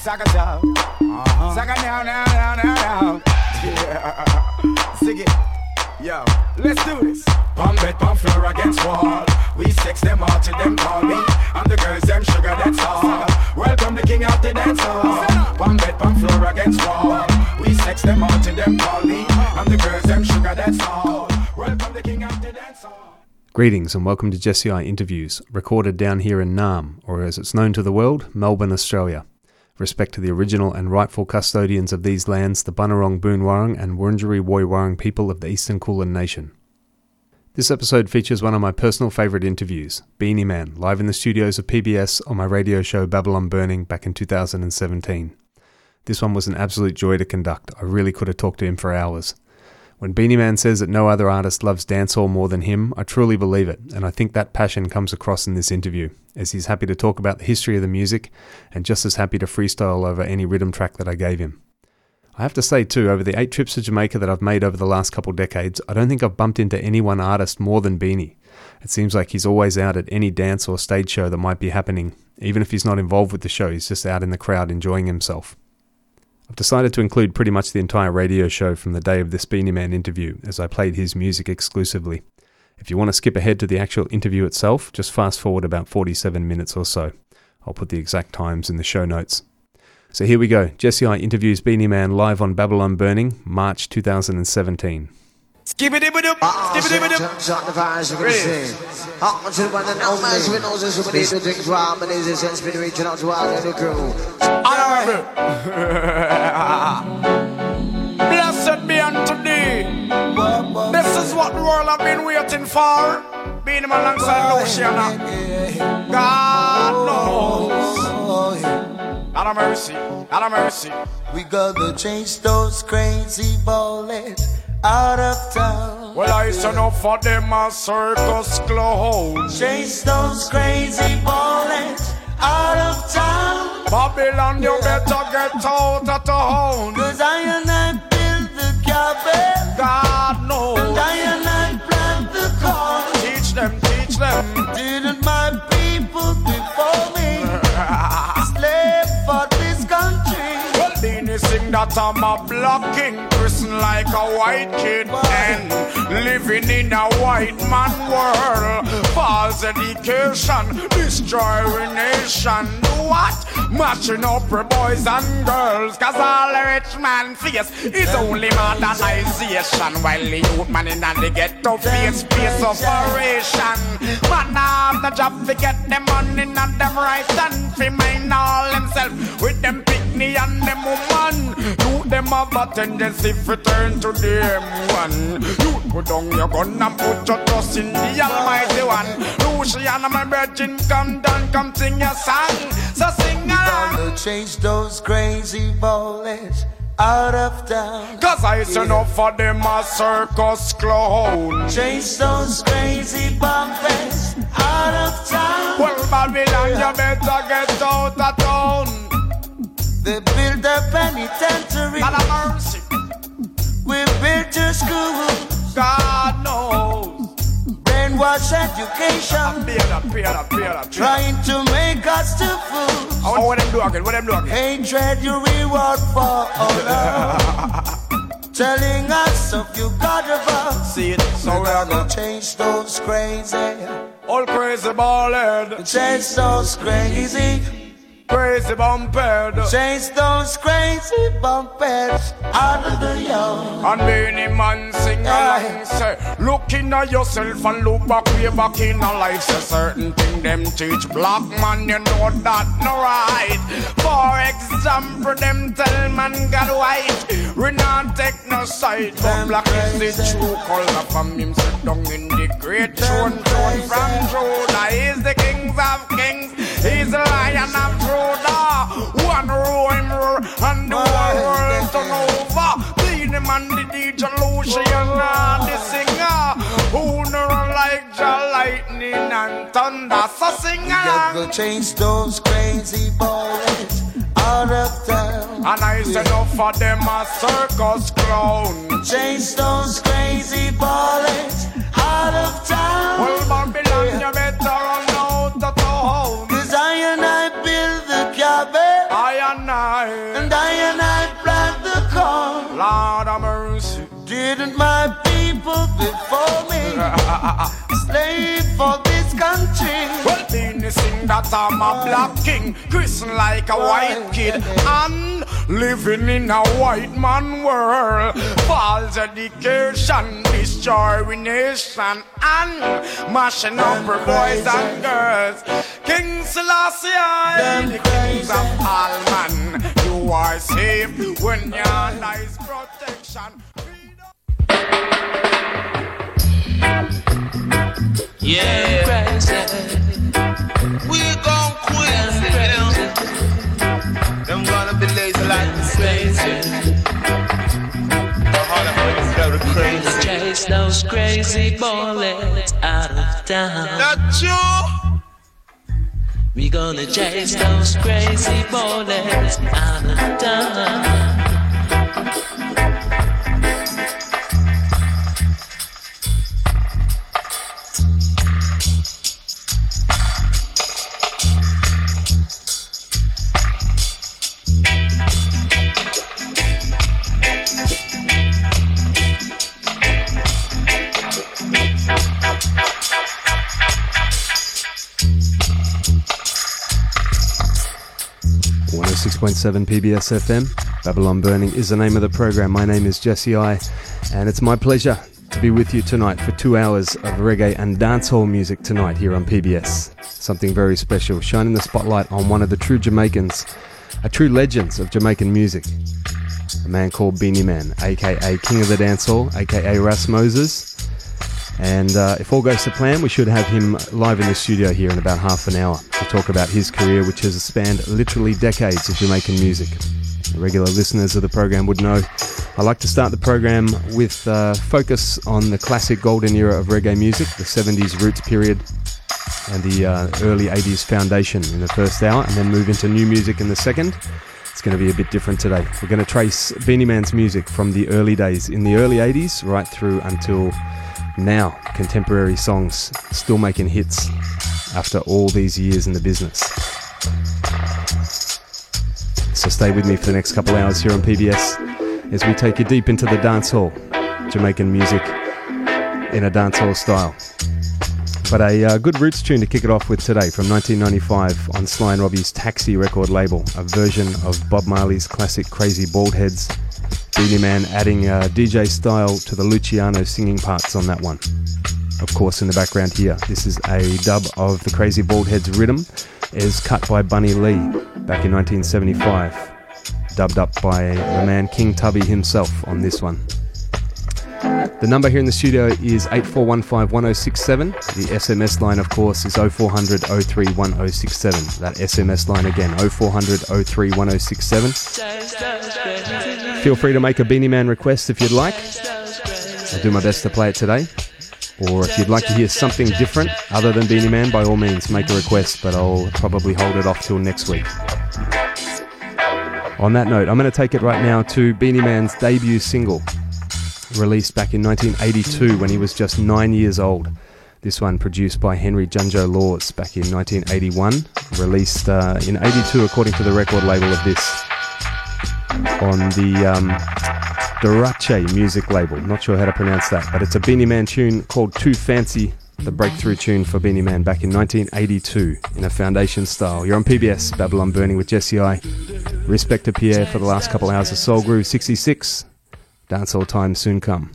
Saga down. Uh-huh. Saga now, now, now, now, now. Yeah. Sing it. Yo, let's do this. Pump bed, pump floor against wall. We sex them all till them call me. And the girls them sugar, that's all. Welcome the king of the dance hall. Pump bed, pump floor against wall. We sex them all till them call me. And the girls them sugar, that's all. Welcome the king of the dance hall. Greetings and welcome to Jesse I Interviews, recorded down here in Naarm, or as it's known to the world, Melbourne, Australia. Respect to the original and rightful custodians of these lands, the Bunurong Boonwurrung and Wurundjeri Woiwurrung people of the Eastern Kulin Nation. This episode features one of my personal favourite interviews, Beenie Man, live in the studios of PBS on my radio show Babylon Burning back in 2017. This one was an absolute joy to conduct. I really could have talked to him for hours. When Beenie Man says that no other artist loves dancehall more than him, I truly believe it, and I think that passion comes across in this interview, as he's happy to talk about the history of the music and just as happy to freestyle over any rhythm track that I gave him. I have to say, too, over the eight trips to Jamaica that I've made over the last couple decades, I don't think I've bumped into any one artist more than Beenie. It seems like he's always out at any dance or stage show that might be happening. Even if he's not involved with the show, he's just out in the crowd enjoying himself. I've decided to include pretty much the entire radio show from the day of this Beenie Man interview, as I played his music exclusively. If you want to skip ahead to the actual interview itself, just fast forward about 47 minutes or so. I'll put the exact times in the show notes. So here we go. Jesse I interviews Beenie Man live on Babylon Burning, March 2017. Skibbity-bidoo, ah, ah, skibbity-bidoo. Shot the fires, you can see. Up to the one and only, we know this, we need to drink rum, and this is been reaching out to all of the crew. Honorable. Blessed be unto thee. This is what the world have been waiting for. Being him alongside Luciano. God knows. God of mercy. God of mercy. We gotta change those crazy bullets out of town. Well, I said no for them a circus clown. Chase those crazy bullets out of town. Babylon, you better get out of town. Cause I and I build the cabin. God And knows. I and I plant the corn. Teach them, teach them. Didn't my people before me slave for this country? Well, Beenie sing that I'm a black person like a white kid, and living in a white man world. False education, destroying nation. Do what? Matching up for boys and girls, cause all the rich man face is only modernization, while the youth man in the ghetto face face operation. Man have the job to get them money, not them right and fi mind all themself with them picnic and them woman. You them have a tendency to turn to them one. You put down your gun and put your trust in the Almighty One. Luciano, my virgin, come down, come sing your song. So sing along. Gotta change those crazy bullets out of town. Cause I say no for them a circus clown. Chase those crazy bumpers out of town. Well, Babylon, you better get out of town. They build a penitentiary. God of mercy, a school. God knows. Brainwash education. Pay that, pay that, pay. Trying to make us to fools. Oh, what them do again? What them do again? Hatred you reward for all love. Telling us of you God of us. See it, so We we are gotta gonna change those crazy. all crazy ballhead, Change those crazy. crazy bumphead. Change those crazy bumpers out of the yard. And many man sing along say Look in at yourself and look back way back in a life. Say certain thing them teach black man you know that no right. For example them tell man God white. We not take no side But black is the true color from him. Sit down in the great throne throne from Judah He's the kings of kings. He's the lion of Judah One rule him rule and the whole world turn over. Be the man, the DJ Luciano, the singer. Who never like the lightning and thunder So sing along. change those crazy bullets out of town. And I said no for them a circus clown. Change those crazy bullets out of town. Well Babylon Didn't my people before me slave for this country? Well, me sing that I'm a black king, christened like a white kid, and living in a white man world. False education, destroy nation, and mashing up our boys and girls. King Selassie, the kings of all man, you are safe when your lies protection. Chase those crazy bullets out of town. 106.7 PBS FM. Babylon Burning is the name of the program. My name is Jesse I, and it's my pleasure to be with you tonight for two hours of reggae and dancehall music tonight here on PBS. Something very special, shining the spotlight on one of the true Jamaicans, a true legend of Jamaican music. A man called Beenie Man, aka King of the Dancehall, aka Ras Moses. And uh, if all goes to plan, we should have him live in the studio here in about half an hour to talk about his career, which has spanned literally decades of Jamaican music. Regular listeners of the program would know I like to start the program with uh, focus on the classic golden era of reggae music, the 70s roots period, and the uh, early 80s foundation in the first hour, and then move into new music in the second. It's going to be a bit different today. We're going to trace Beenie Man's music from the early days in the early 80s right through until now. Contemporary songs still making hits after all these years in the business. So stay with me for the next couple hours here on PBS as we take you deep into the dancehall, Jamaican music in a dancehall style. But a uh, good roots tune to kick it off with today from 1995 on Sly and Robbie's Taxi record label, a version of Bob Marley's classic Crazy Bald Heads. Beenie Man adding uh, DJ style to the Luciano singing parts on that one. Of course, in the background here, this is a dub of the Crazy Bald Heads rhythm, is cut by Bunny Lee back in 1975, dubbed up by the man King Tubby himself on this one. The number here in the studio is 84151067. The SMS line, of course, is 0400 031067. That SMS line again, 0400 031067. Feel free to make a Beenie Man request if you'd like. I'll do my best to play it today. Or if you'd like to hear something different other than Beenie Man, by all means, make a request, but I'll probably hold it off till next week. On that note, I'm going to take it right now to Beenie Man's debut single, released back in 1982 when he was just nine years old. This one produced by Henry Junjo Lawes back in 1981, released uh, in 82 according to the record label of this on the um, Durace music label. Not sure how to pronounce that, but it's a Beenie Man tune called Too Fancy, the breakthrough tune for Beenie Man back in 1982 in a foundation style. You're on PBS, Babylon Burning with Jesse I. Respect to Pierre for the last couple hours of Soul Groove 66. Dancehall time soon come.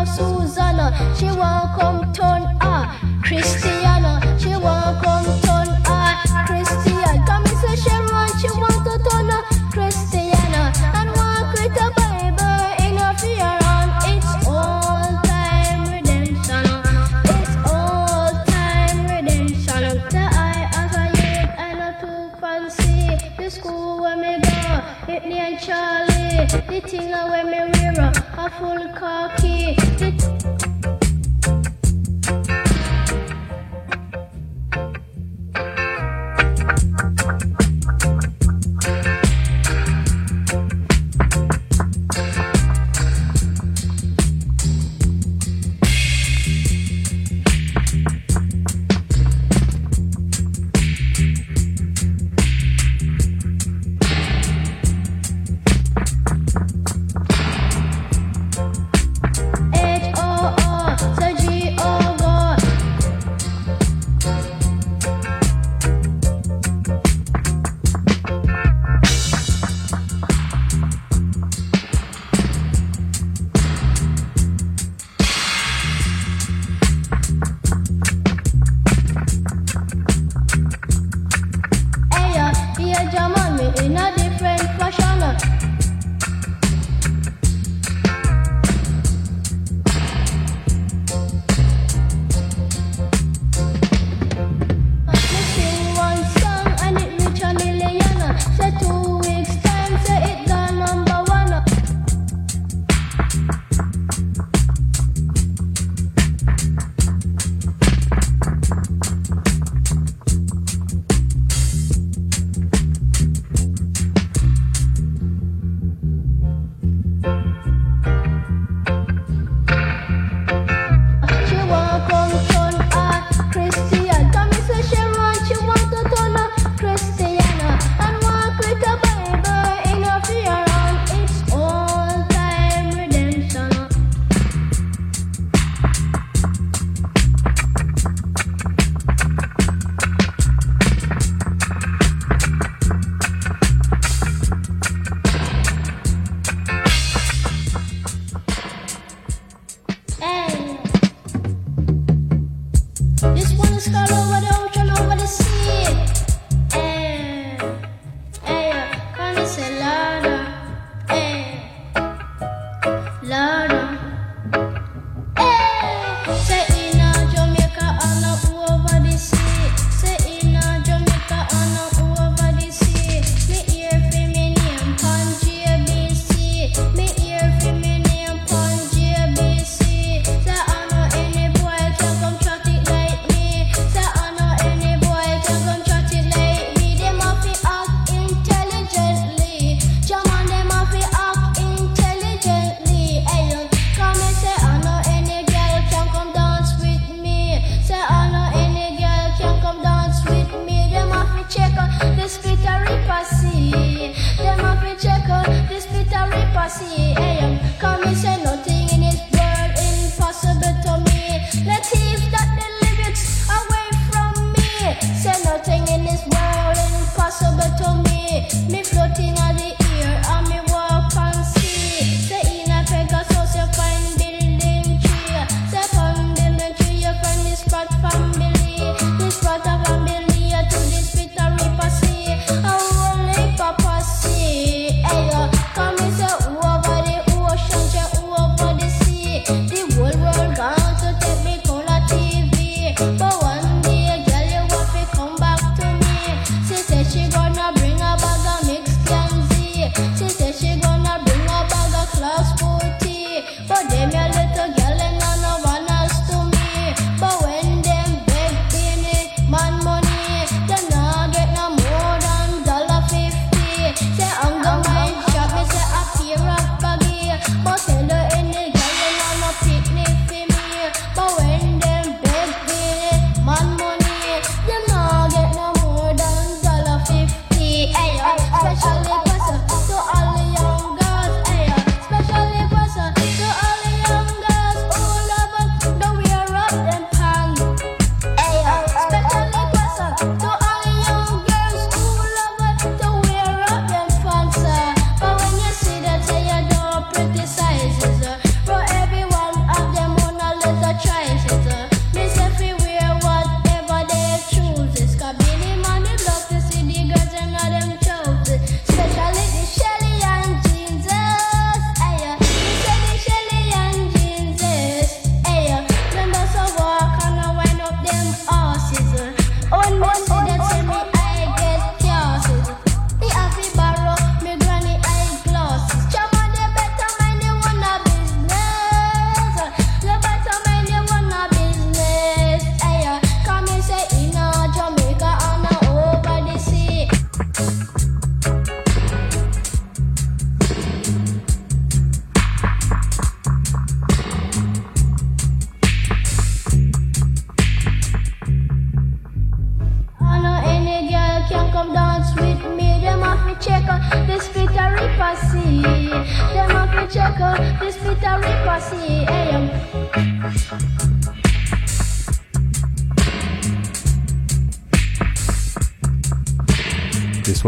Of Susanna. She want come turn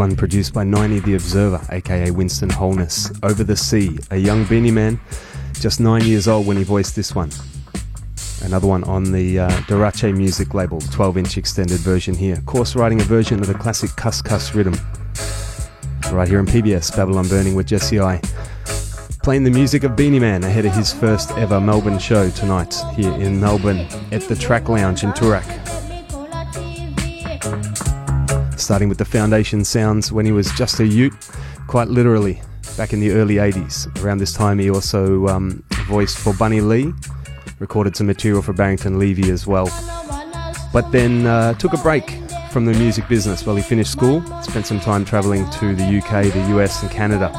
one produced by Niney The Observer, aka Winston Holness. Over the Sea, a young Beenie Man, just nine years old when he voiced this one. Another one on the uh, music label, 12 inch extended version here. Course writing a version of the classic Cuss Cuss rhythm. Right here in PBS, Babylon Burning with Jesse I. Playing the music of Beenie Man ahead of his first ever Melbourne show tonight here in Melbourne at the Track Lounge in Toorak. Starting with the foundation sounds when he was just a ute, quite literally, back in the early 80s. Around this time, he also um, voiced for Bunny Lee, recorded some material for Barrington Levy as well. But then uh, took a break from the music business while he finished school, spent some time travelling to the UK, the US, and Canada.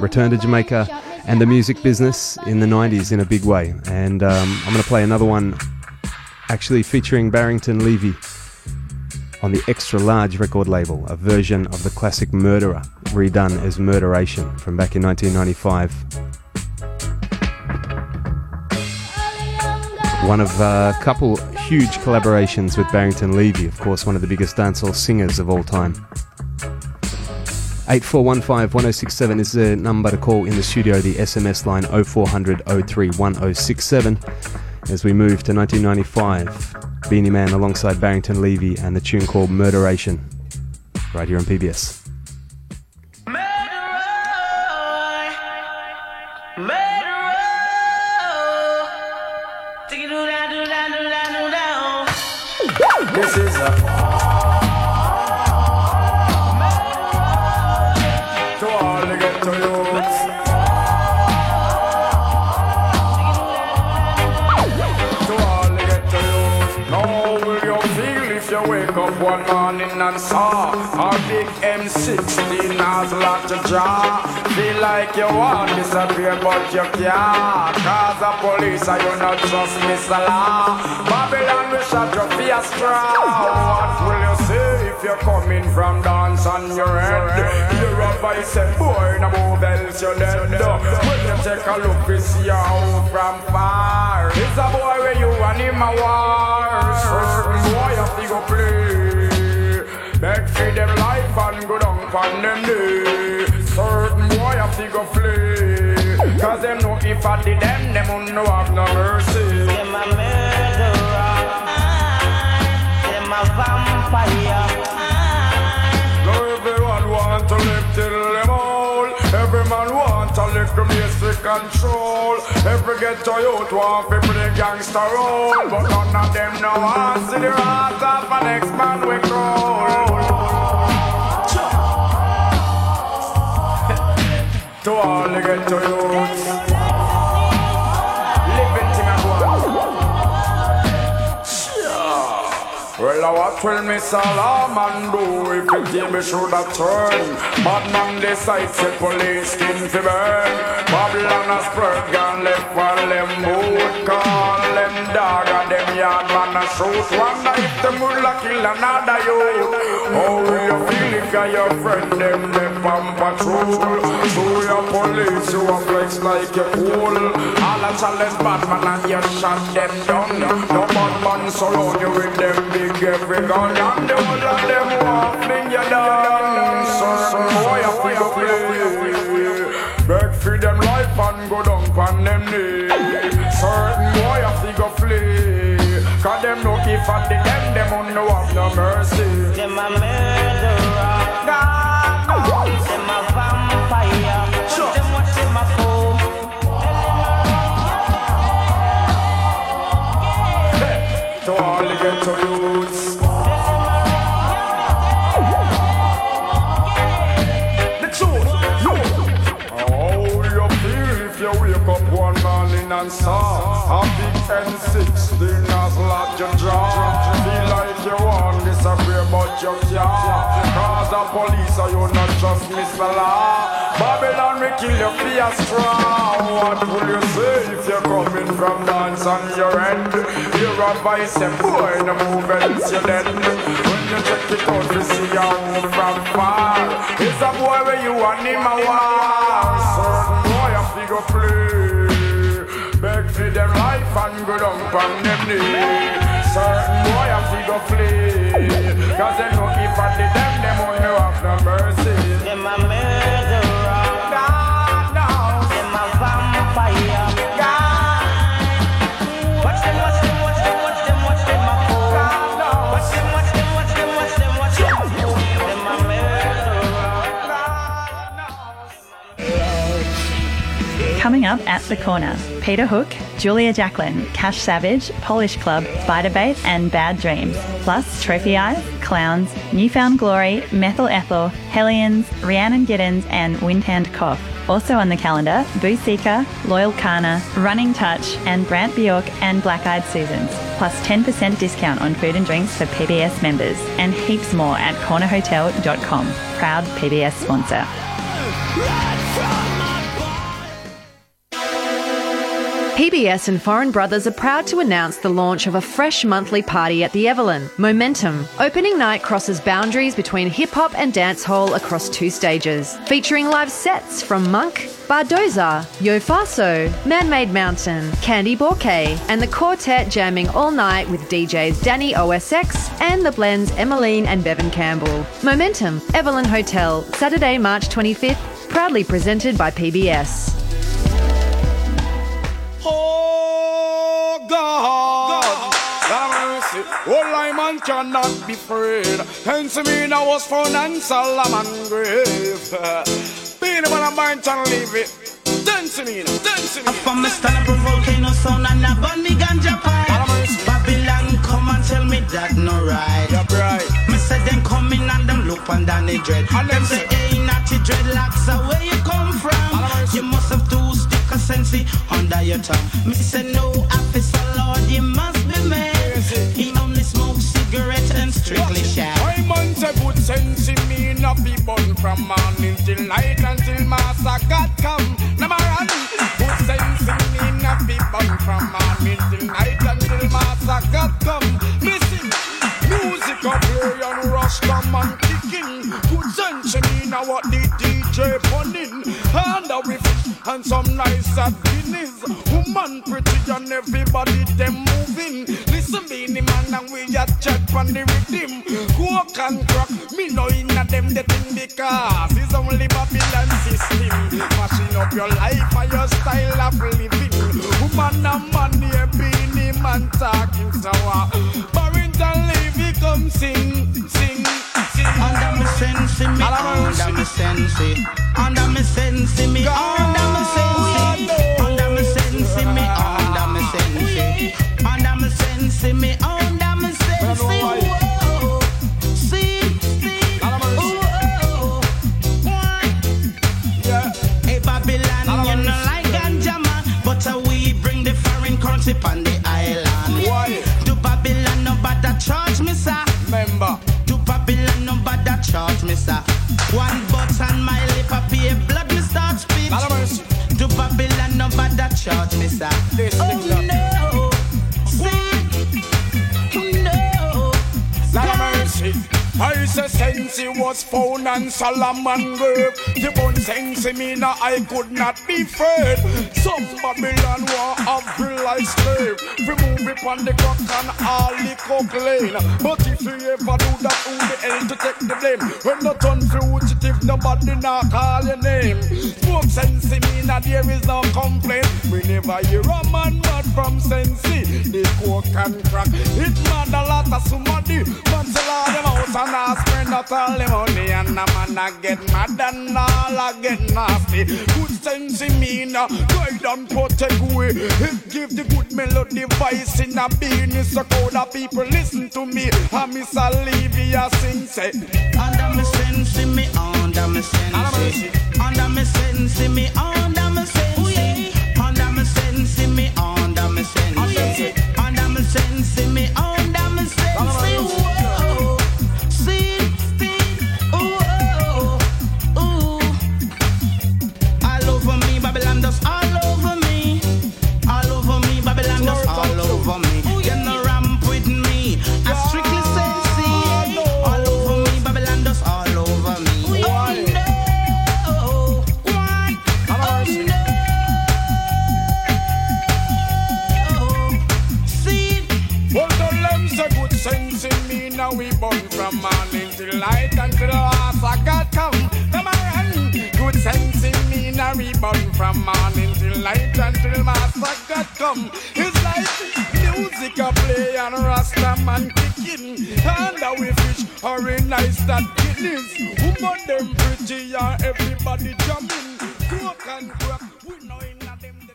Returned to Jamaica and the music business in the 90s in a big way. And um, I'm going to play another one actually featuring Barrington Levy on the extra large record label, a version of the classic Murderer, redone as Murderation from back in 1995. One of a couple huge collaborations with Barrington Levy, of course, one of the biggest dancehall singers of all time. 8415 1067 is the number to call in the studio, the SMS line 0400 03 1067. As we move to 1995, Beenie Man alongside Barrington Levy and the tune called Murderation, right here on PBS. Jaw? Feel like you want to disappear but you can't. Cause the police are you not trust Mr. Law. Babylon will shut your face straw. What will you say if you're coming from dance on your head? You're a vice and boy, no move else you're dead. When you take a look, we see you out from far. It's a boy where you and him a war. Boy have to go play. Beg for them life and go down on them day. Certain boy have to go flee. Cause them know if I did them, them won't know have no mercy. Them a murderer. Them a vampire. Now everyone want to live till them old. Every man want a little basic control. Every ghetto youth want to play gangster role. But none of them know want see the heart of an next man we crawl. To all the ghetto youths. Living thing I go Well, I what will Miss Salaman do if the table should have turned? Bad man decide say police skin to burn. Babylon a spread gun left while them boot call them dog and them yard man a shoot. If them will a kill another. How will you feel you're your friend them them on patrol? So your police you a flex like a cool. All a challenge bad man and you shot them down. No bad man surround you with them big every gun and the whole of them want fling you down. So some boy a go play. Beg for them life and go down on them knee. Certain boy a fi go flee. Cause them know if I did them, them won't know have no mercy. Them a murderer. and saw On the N6, the Naslot you draw. Feel like you want disappear but you can't. Cause the police are you not just Miss Law Babylon we kill you for your straw. What will you say if you're coming from dance on your end? You're a vice and boy in the movements you then When you check it out you see a move from far. It's a boy where you want him a war boy I figure play on them knee. Certain boy have to go flee. Cause they know if I did them, them won't have no mercy. Them a murderer. Coming up at the corner, Peter Hook, Julia Jacklin, Cash Savage, Polish Club, Spiderbait, and Bad Dreams. Plus Trophy Eyes, Clowns, Newfound Glory, Methyl Ethel, Hellions, Rhiannon Giddens, and Windhand Cough. Also on the calendar, Boo Seeka, Loyle Carner, Running Touch, and Brant Bjork and Black Eyed Susans. Plus 10% discount on food and drinks for PBS members, and heaps more at cornerhotel.com. Proud PBS sponsor. PBS and Foreign Brothers are proud to announce the launch of a fresh monthly party at the Evelyn, Momentum. Opening night crosses boundaries between hip hop and dance hall across two stages, featuring live sets from Monk, Bardoza, Yo Faso, Man Made Mountain, Candy Borke, and the quartet jamming all night with DJs Danny OSX and the blends Emmeline and Bevan Campbell. Momentum, Evelyn Hotel, Saturday, March 25th, proudly presented by PBS. Oh God, mercy. Oh, I man cannot be afraid. Hence me now was found and Solomon grave. Being man a mind and leave it. Dancing in, dancing Up on me stand up a volcano sound and a burn me ganja pipe. Babylon come and tell me that no right. Yep, right. Me say them come in and them look on Danny Dread. And them say, hey, natty dreadlocks, where you come from? You must have sensei under your tongue. Me say no officer, Lord, you must be mad. He only smokes cigarettes and strictly shag. I man say good sense in me not be born from morning till night until master God come. Number one, good sense in me not be born from morning till night until master God come. Listen, music up play and rush come and kicking. Good sense in me now what the DJ punning. A riff and some nice at. Woman pretty and everybody them moving. Listen, Beenie Man and we a check on the rhythm. Coke and crack, me know inna them the thing because it's only Babylon system. Mashing up your life and your style of living. Woman and man, money, Beenie Man talking so uh, Barrington Levy come sing, sing. Under me sense, me under me sense, under me sense, me under me sense, under me sense, me under me sense, under me sense, me under me sense. Whoa, see, see, whoa, why? Hey Babylon, you know like ganja man, but uh, we bring the foreign currency on the sir. One button, my lip appear, blood me start speech. Lord have mercy. To Babylon, nobody charge me, sir. Oh no, I say Sensi was found and Solomon grave. The Sensi me now I could not be afraid. Some Babylon war of like slave. Remove it on the cock and all the cock lane. But if you ever do that, who the hell to take the blame? When the turn fugitive, nobody not call your name. Smoke Sensi me now there is no complaint. We never hear a man mad from Sensi. The coke and crack. It mad a lot of somebody. Man sell all them house and I spend out all the money and a man a get mad and all a get nasty. Good sense in me now, uh, guide and protect way. It give the good melody voice in a business so crowd of people listen to me. And Miss Olivia sing Under me sense, me under me sense, under me sense, me under me sense, We bun from morning till night until Master God come. It's like music a play and Rasta man kicking. And a we fish are in nice that kidneys. Woman them pretty and everybody jumping. Coke and crack, we know in them the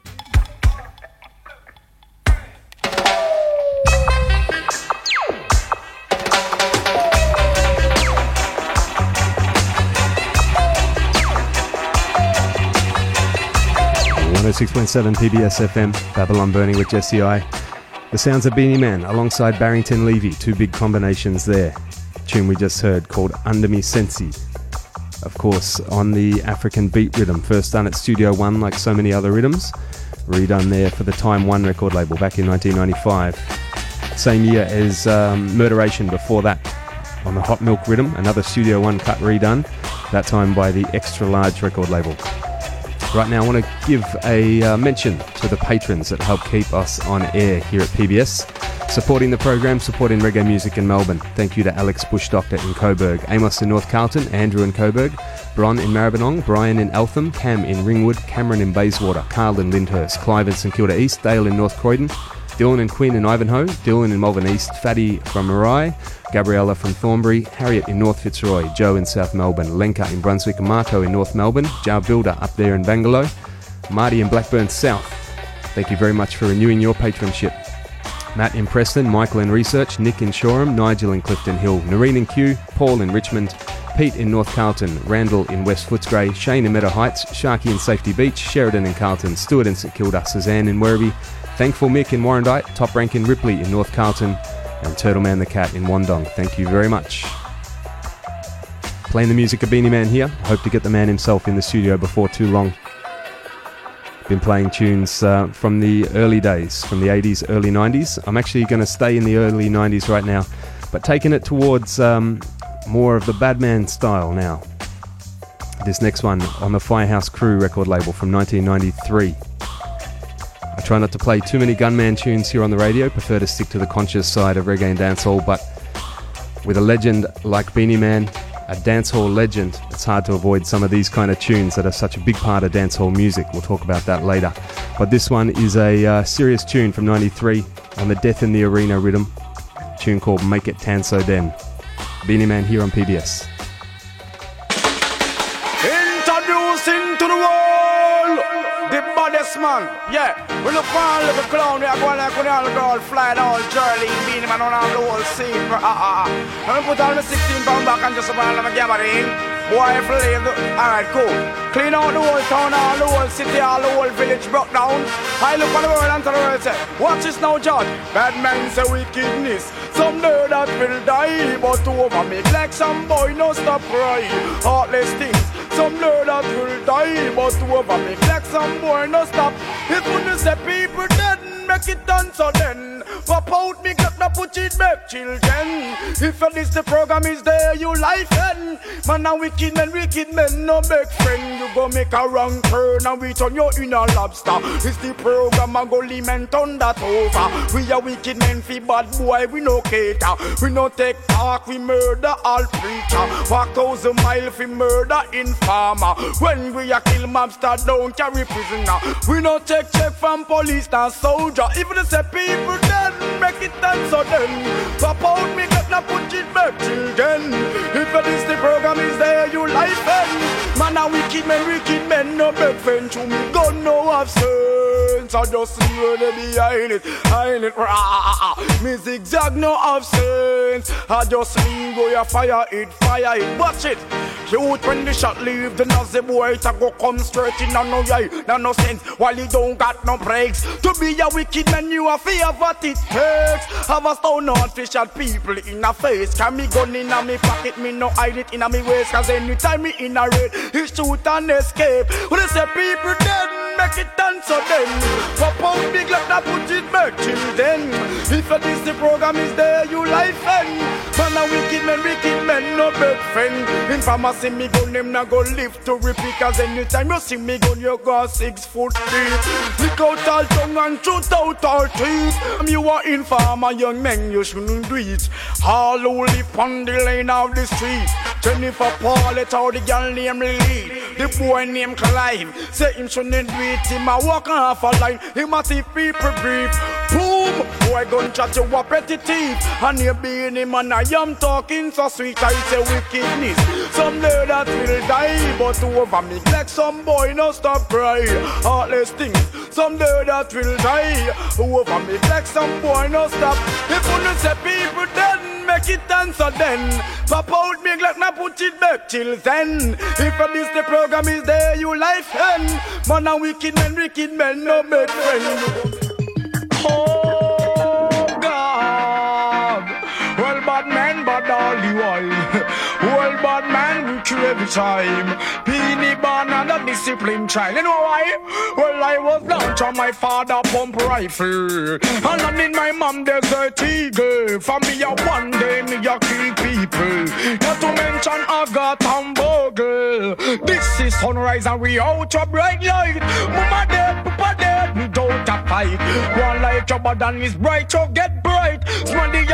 106.7 PBS FM, Babylon Burning with Jesse I. The sounds of Beenie Man alongside Barrington Levy, two big combinations there. Tune we just heard called Under Me Sensi. Of course, on the African beat rhythm, first done at Studio One like so many other rhythms, redone there for the Time One record label back in 1995. Same year as um, Murderation before that, on the Hot Milk rhythm, another Studio One cut redone, that time by the Extra Large record label. Right now, I want to give a uh, mention to the patrons that help keep us on air here at PBS, supporting the program, supporting reggae music in Melbourne. Thank you to Alex Bush Doctor in Coburg, Amos in North Carlton, Andrew in Coburg, Bron in Maribyrnong, Brian in Eltham, Cam in Ringwood, Cameron in Bayswater, Carl in Lyndhurst, Clive in St Kilda East, Dale in North Croydon, Dylan and Quinn in Ivanhoe, Dylan in Malvern East, Fatty from Marai, Gabriella from Thornbury, Harriet in North Fitzroy, Joe in South Melbourne, Lenka in Brunswick, Marco in North Melbourne, Jar Builder up there in Bangalore, Marty in Blackburn South. Thank you very much for renewing your patronship. Matt in Preston, Michael in Research, Nick in Shoreham, Nigel in Clifton Hill, Noreen in Kew, Paul in Richmond, Pete in North Carlton, Randall in West Footscray, Shane in Meadow Heights, Sharky in Safety Beach, Sheridan in Carlton, Stewart in St Kilda, Suzanne in Werribee, Thankful Mick in Warrandyte, Top Rank in Ripley in North Carlton, and Turtleman the Cat in Wandong. Thank you very much. Playing the music of Beenie Man here. Hope to get the man himself in the studio before too long. Been playing tunes uh, from the early days, from the 80s, early 90s. I'm actually going to stay in the early 90s right now, but taking it towards um, more of the Badman style now. This next one on the Firehouse Crew record label from 1993. I try not to play too many Gunman tunes here on the radio, prefer to stick to the conscious side of reggae and dancehall, but with a legend like Beenie Man, a dancehall legend, it's hard to avoid some of these kind of tunes that are such a big part of dancehall music. We'll talk about that later. But this one is a uh, serious tune from 93 on the Death in the Arena rhythm, tune called Make It Tanso Den. Beenie Man here on PBS. Man. Yeah, we look for a clown. We are going like when all girl fly all Charlie, Beenie Man on the whole scene. Ah ah ah. Let me put all my 16 pound back and just about my gathering. Boy, if leave the... Alright, cool. Clean out the whole town, all the whole city, all the whole village broke down. I look for the world and tell the world, say, watch this now, John. Bad men say wickedness. Some day that will die, but over me like some boy no stop cry. Heartless things. Some that will die, but over me like some boy no stop. If you say people dead, make it done so then. Pop out me got the put it back, children. If this the program is there, you life end. Man a wicked men, wicked men, no big friend. You go make a wrong turn and we turn you in a lobster. It's the program a go liment on that over. We are wicked men, fi bad boy, we no cater. We no take talk, we murder all preacher. Walk thousand mile fi murder informer. When we a kill mobster, don't carry prisoner. We no take check from police and soldier. Even the say people dead, make it done so then. Pop out me get na put it back children. If this the program is there, you life end. Man a wicked men, wicked men, no big friend to me. Gun no have sense. I just see where they behind it, behind it. Rah. Me zigzag no have sense. I just leave go ya fire it, fire it. Watch it. Shoot when the shot leave the nazi boy to go come straight in on no eye, no no sense. While he don't got no breaks. To be a wicked man, you a fear what it takes. Have a stone on fish people in a face. Can me gun in a me pocket, me no hide it in a me waist. Cause anytime me in a raid, he shoot and escape. When they say people dead, make it dance so then. Pop out big like that, put it back till then. If a Disney program is there, you life end. Man a wicked men, wicked men, no bad friend. In pharmacy, me gun, them not go live to repeat. Cause anytime you see me gun, you go six foot deep. Lick out all tongue and shoot out all teeth. Um, you are in farmer, young men, you shouldn't do it. All who on the lane of the street. Jennifer Paul, it's how the girl name lead. The boy named Clive, say him shouldn't do it. Him a walk half a line, him a see people brief. Boom, boy gun chat you repetitive. And you being him and I am talking so sweet. I say wickedness. Someday that will die, but over me like some boy no stop cry. Heartless things. Someday that will die. Over me like some boy no stop. If you no say people then make it answer then. Pop out big like na put it back till then. If a this the program is there, you life end. Man a wicked men, wicked men, no bad friend. Oh God. Well, bad man, bad all the while. Time. Peony born under discipline child. You know why? Well, I was down to my father pump rifle. And I'm in my mom desert eagle. For me, a one day, me a kill people. Not to mention Agatha and Bogle. This is sunrise and we out a bright light. Mama dead, papa dead, me don't a fight. One light your body is bright, so get bright. Smandy,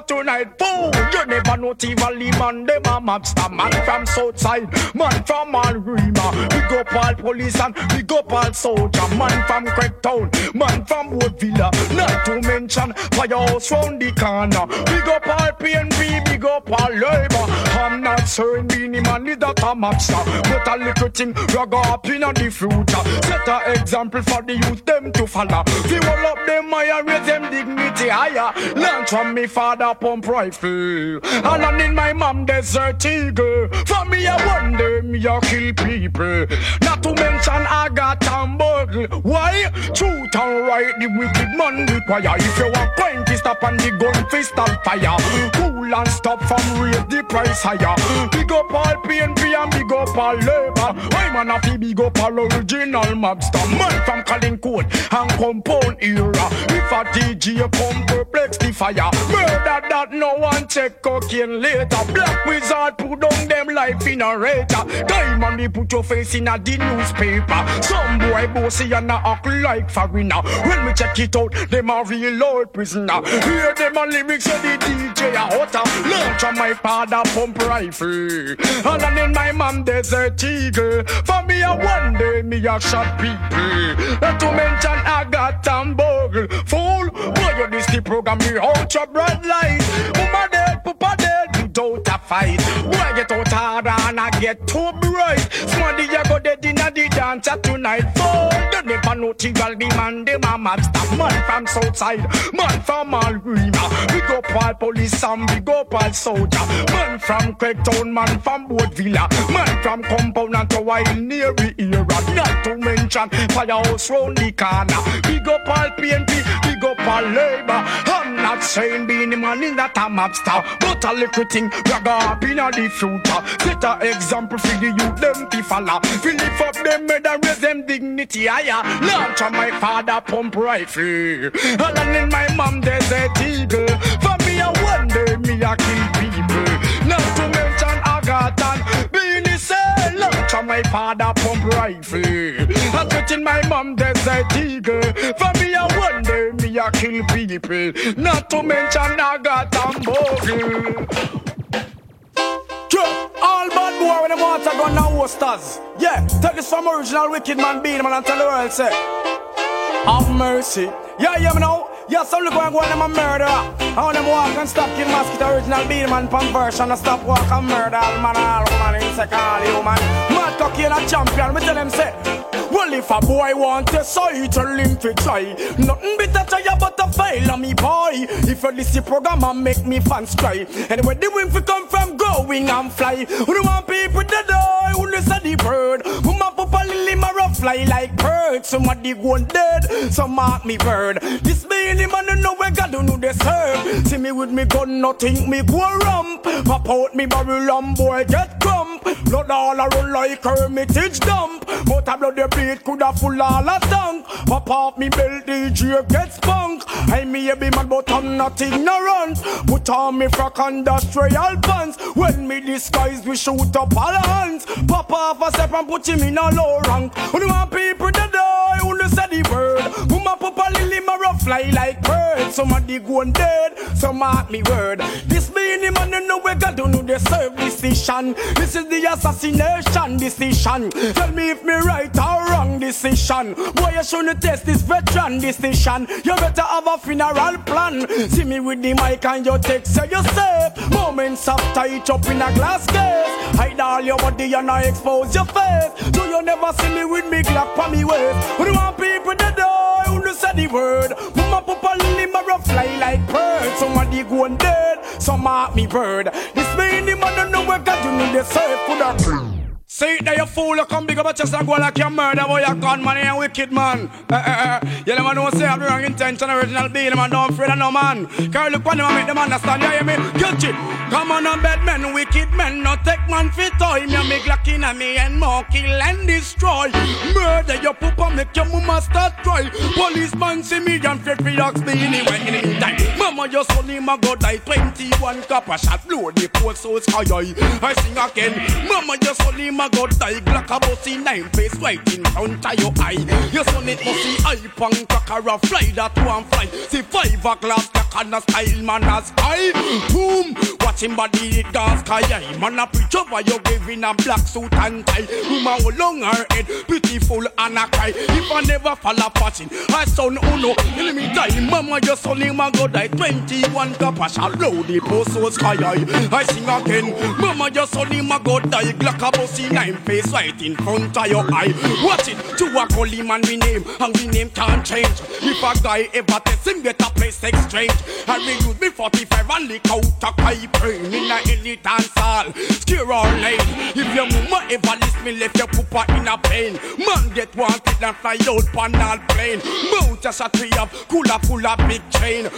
all tonight. Boom! You never know Tivoli man, them a mobster. Man from Southside, man from Alrima. We go all police and we go all soldier. Man from Craigtown, man from Woodvilla. Not to mention firehouse round the corner. We go all PNP, we go all labor. I'm not saying Beenie Man is that a mobster. But a little thing, rag up in the future. Set a example for the youth, them to follow. We will up them higher, raise them dignity higher. Learn from me father pump rifle. And I'm in my mom desert eagle. For me, I wonder me a kill people. Not to mention I got and burgle. Why? Truth and right, the wicked man require. If you want point, to stop and the gun fist and fire. Cool and stop from raise the price higher. Big up all PNP and big up all labor. Why man a fi big up all original mobster. Man from calling code and compound era. If a DJ come perplex the fire. Murder that no one check cocaine later. Black wizard put down them life in a rater. Diamond they put your face in a the newspaper. Some boy bossy and a act like foreigner. When we check it out, them a real old prisoner. Hear them a lyrics of the DJ a hotter. Launch on my father pump rifle. And then in my mom desert eagle. For me a one day me a shot people. Not to mention I got bogle. Fool, boy you this the program me out your bright light. Dead, papa dead, without fight. Boy get out harder and I get too bright. Somebody you go dead in the dance tonight. Fool, don't never know Tigal the man, them a mobster. Man from Southside, man from Alrima. We go all police and we go all soldier. Man from Craigtown, man from Woodvilla. Man from compound and to wild near the era. Not to mention firehouse round the corner. We go all PNP, we go all labor. I'm not saying being the man in that a mobster, but a little thing go up in the future. Set a example for the youth them to follow. We lift up them head and raise them dignity higher. Launch on my father pump rifle, and in my mom desert eagle. For me a one day me a kill people. Not to mention Agatha Beenie say launch on my father pump rifle. I put in my mom desert eagle. For me a one day me a kill people. Not to mention Agatha and Bogle. Yeah, all bad boy with them water gun now hosters. Yeah, take this from original wicked man Beenie Man and tell the world say, have mercy. Yeah, yeah, me know. Yeah, some look like one of them a murderer. I want them walk and stop kill mosquito original beat man pump version and stop walk and murder all man all woman insect all human. Mad cocky and a champion. Me tell them say. Well, if a boy want to say, tell him to try. Nothing better to try but a fail on me boy. If you listen program and make me fans cry. Anyway, the wind fi come from going and fly. Who don't want people to die? Who say the bird? Who pop a fly like bird? Somebody go dead, some mark me bird. This being man don't know where God don't know they serve. See me with me gun, no think me go rump. Pop out me barrel and boy get crump. Blood all a run like hermitage dump. But a bloody beat coulda full all a tongue. Pop off me belt, DJ get spunk. I may be mad, but I'm not ignorant. Put on me frock and industrial pants. When me disguise, we shoot up all hands. Pop off a step and put him in a low When you want people to die, who no say the word? Woman pop a lily, marrow fly like bird. Somebody going dead, so mark me word. This him and you know we got to know the serve decision. This is the assassination decision. Tell me if me right or wrong decision. Boy, you shouldn't test this veteran decision. You better have a funeral plan. See me with the mic and your text say you safe. Moments of tight up in a glass case. Hide all your body and I expose your face. Do you never see me with me Glock on me waist? Who do want people to die? Who do say the word? Mama papa limmer fly like bird. Somebody going dead. Some mark me bird. This mean the man don't know where God you need the safe for the Say it there, you fool, you come big up a chest and go like you murder, boy, you gun man, you wicked man. Uh, uh, uh. You never know, say I have wrong intention, original being, man, don't afraid of no man. Carry look on him and make them understand, you hear me? Guilty. Come on, on bad men, wicked men, not take man fit toy. Me make like in me and more kill and destroy. Murder your papa, make your mama start cry. Policeman see me and afraid free dogs me anyway meantime. Mama just only my go die, 21 copper shot, blow the post so sky high. I sing again. Mama your son, only my go die, Glock a bossy nine face right in front of your eye. Your son it must see eye punk cracker a fly that one fly. See five o'clock crack and a style man a sky. Boom, watch him body it gas sky. high. Man a preach over you giving a black suit and tie. Woman hold long her head, beautiful and a cry. If I never fall a fashion, I son oh uno. In me time, mama just only my go die. 21 copper shall load the post so sky high. I sing again, mama just only my go die. Glock a bossy nine face right in front of your eye. Watch it, to a call man we name, and we name can't change. If a guy ever test him get a place exchange, I will use me 45 and lick out a pipe brain in a elite dance hall. Scare all night. If your mama ever list me, left your papa in a pain. Man get wanted and fly out pan all plane. Mount just a tree up, cooler full of big chain.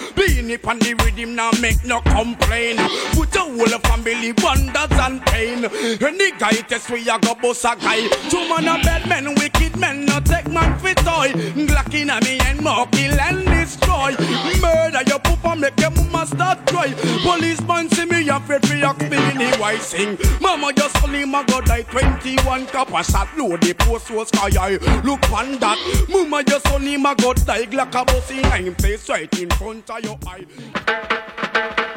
It on the rhythm now make no complain. Put a whole family wonders and pain. Any guy test we a go boss a guy. Two man a bad men, wicked men, no take man fit toy. Glock in a me and more kill and destroy. Murder your papa make your mama start cry. Policeman see me afraid for your spinning white sing. Mama just only my god die 21 copper shot load the post was sky. Look on that. Mama just only my god die Glock a bossy nine face right in front of your eye.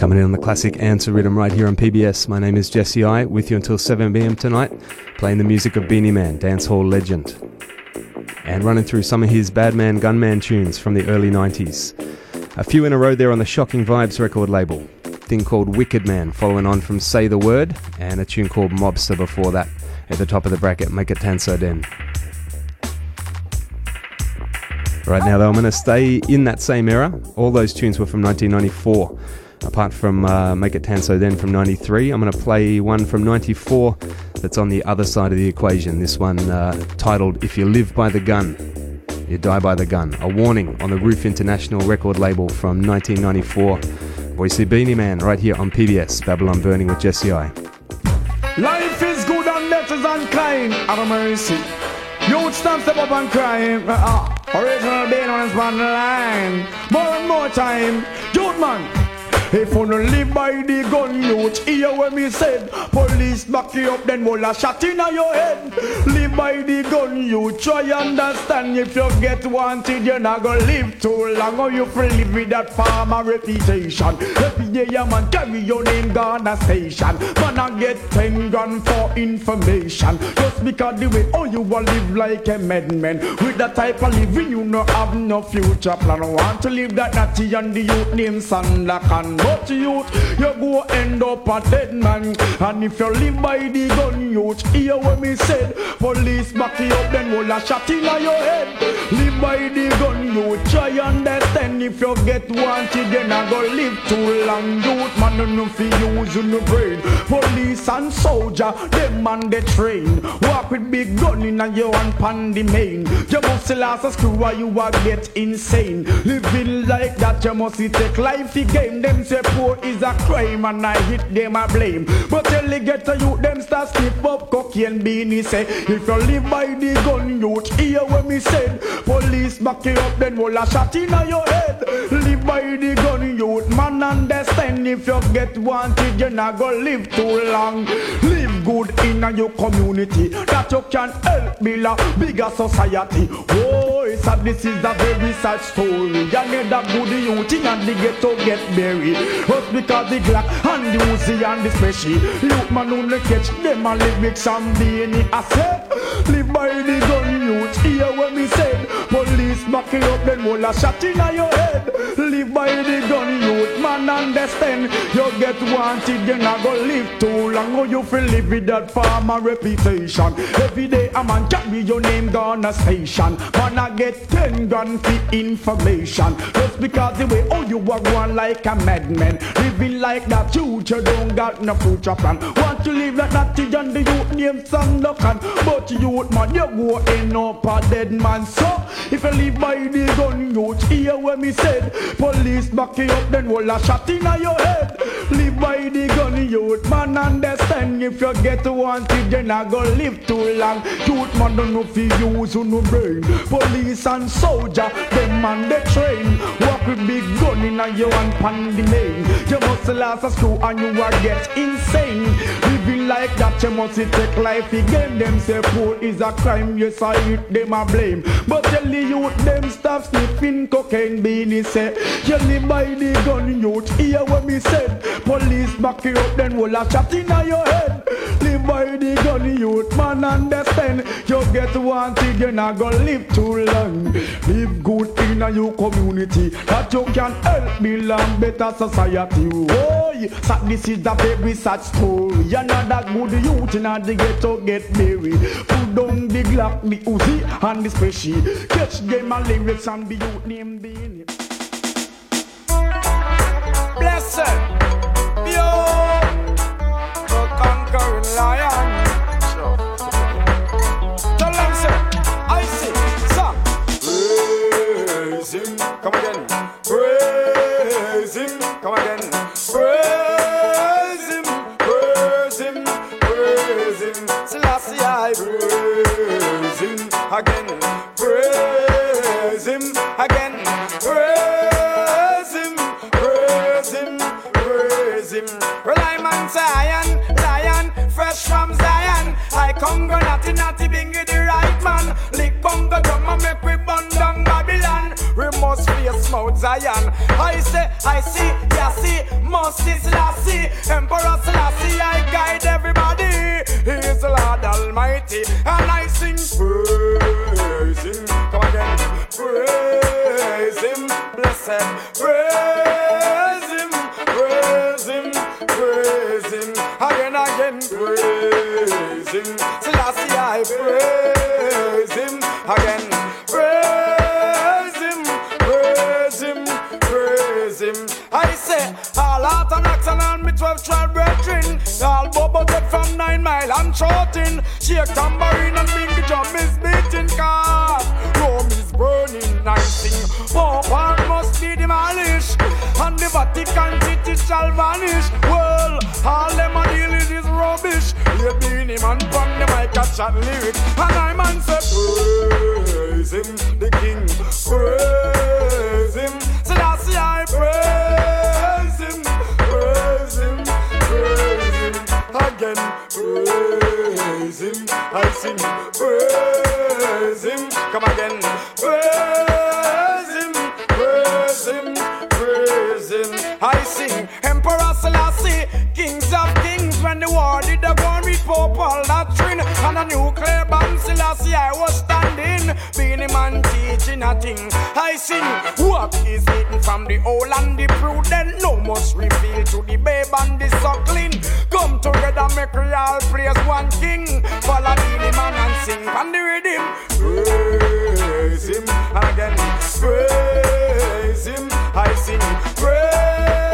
Coming in on the classic answer rhythm right here on PBS. My name is Jesse I, with you until 7pm tonight, playing the music of Beenie Man, dancehall legend. And running through some of his Badman Gunman tunes from the early 90s. A few in a row there on the Shocking Vibes record label. Thing called Wicked Man, following on from Say the Word, and a tune called Mobster before that. At the top of the bracket, Make It Tanso Den. Right now, though, I'm going to stay in that same era. All those tunes were from 1994. Apart from uh, Make It Tanso then from 93, I'm going to play one from 94 that's on the other side of the equation. This one uh, titled If You Live by the Gun, You Die by the Gun. A warning on the Roof International record label from 1994. Voicey Beenie Man right here on PBS, Babylon Burning with Jesse I. Life is good and death is unkind. Have a mercy. Youth stand step up and crime. Uh, original being on his line. More and more time. Youth man. If you no live by the gun, youth, hear what me said. Police back you up, then will a shot in your head. Live by the gun, you try understand. If you get wanted, you're not gonna live too long. Or you free live with that farmer reputation. Every day, a man carry your name, Ghana station. Man, I get 10 gun for information. Just because the way, oh, you will live like a madman. With that type of living, you no have no future plan. Want to live that natty and the youth name Sandakan. But youth, you go end up a dead man. And if you live by the gun, youth, hear what me said. Police back you up, then will a shot in your head. Live by the gun, you try and understand. If you get wanted, then I go live too long. Youth, man, no no fi use no brain. Police and soldier, them man they train. Walk with big gun in a your hand pan the main. You must last a screw or you a get insane. Living like that, you must take life the game. Them say poor is a crime and I hit them a blame. But tell the ghetto youth them start slip up cocaine Beenie say if you live by the gun youth hear what me said. Police back you up then will a shot in your head. Live by the gun youth man understand if you get wanted you not go live too long. Live good in your community that you can help build a bigger society. Oh, it's this is a very sad story. You need a good youth in and the ghetto get buried. Just because the Glock and the Uzi and the special. Youth man only catch them and live with some beanie. I said, live by the gun youth. Hear what me said. Back you up then will a shot in your head. Live by the gun youth. Man understand. You get wanted, you not go live too long. Oh, you feel live with that farmer reputation. Every day a man carry your name down a station. Man I get ten gun for information. Just because the way oh you are going like a madman. Living like that future don't got no future plan. Want to live like that you the youth name can. But youth man you go end up a dead man. So if you live by the gun youth hear what me said. Police back you up then will a shot in your head. Live by the gun youth man understand if you get wanted you not go live too long. Youth man don't know you use on no brain. Police and soldier them man they train. Walk with big gun in your hand pan the name. You must a screw and you are get insane. Living like that you must take life again. Them say poor is a crime. Yes I hit them a blame. But tell the youth them stop sniffing cocaine Beenie say. You live by the gun youth. Hear what me said. Police back you up then will a chat in your head. Live by the gun youth man understand. You get wanted you're not gonna live too long. Live good in your community that you can help build a better society. Oh, so this is a very sad story. You're not that good youth in the ghetto get buried. Put down the Glock, the Uzi and the special. Catch them and lyrics and the youth name being it. Blessed, pure, the conquering lion. Tell them, say, I see, sir. Praise him, come again. Come again. Praise him, praise him, praise him. Selassie, I praise him again. Praise him again. Praise him, praise him, praise him. Rely man Zion, lion, fresh from Zion. I Congo, natty, natty, bingy, the right man. Lick bongo, drum, and make we bun down Babylon. We must face Mount Zion. I say, I see, yeah, see, must is Lassie. Emperor Selassie, I guide everybody. He is Lord Almighty, and I sing praise him. Come again, praise him, blessed. Praise him, praise him, praise him. Again, again, praise him. All bubble get from nine mile and shouting. Shake tambourine and bring the drum is beating car. Rome is burning, I sing. Pope and must be demolished. And the Vatican city shall vanish. Well, all them a deal is rubbish. You Beenie Man from the mic a chat lyric. And I man say, praise him, the king. Praise him. So that's why I praise Again, praise him. I sing, praise him. Come again, praise him. Praise him. Praise him. I sing, Emperor Selassie, kings of kings. When the war did the go with Paul doctrine and a nuclear bomb, Selassie I was standing. Being a man teaching a thing. I sing, what is hidden from the old and the prudent? No must reveal to the babe and the suckling. Come together, make we all praise one king. Follow the man and sing on the rhythm. Praise him again. Praise him. I sing. Praise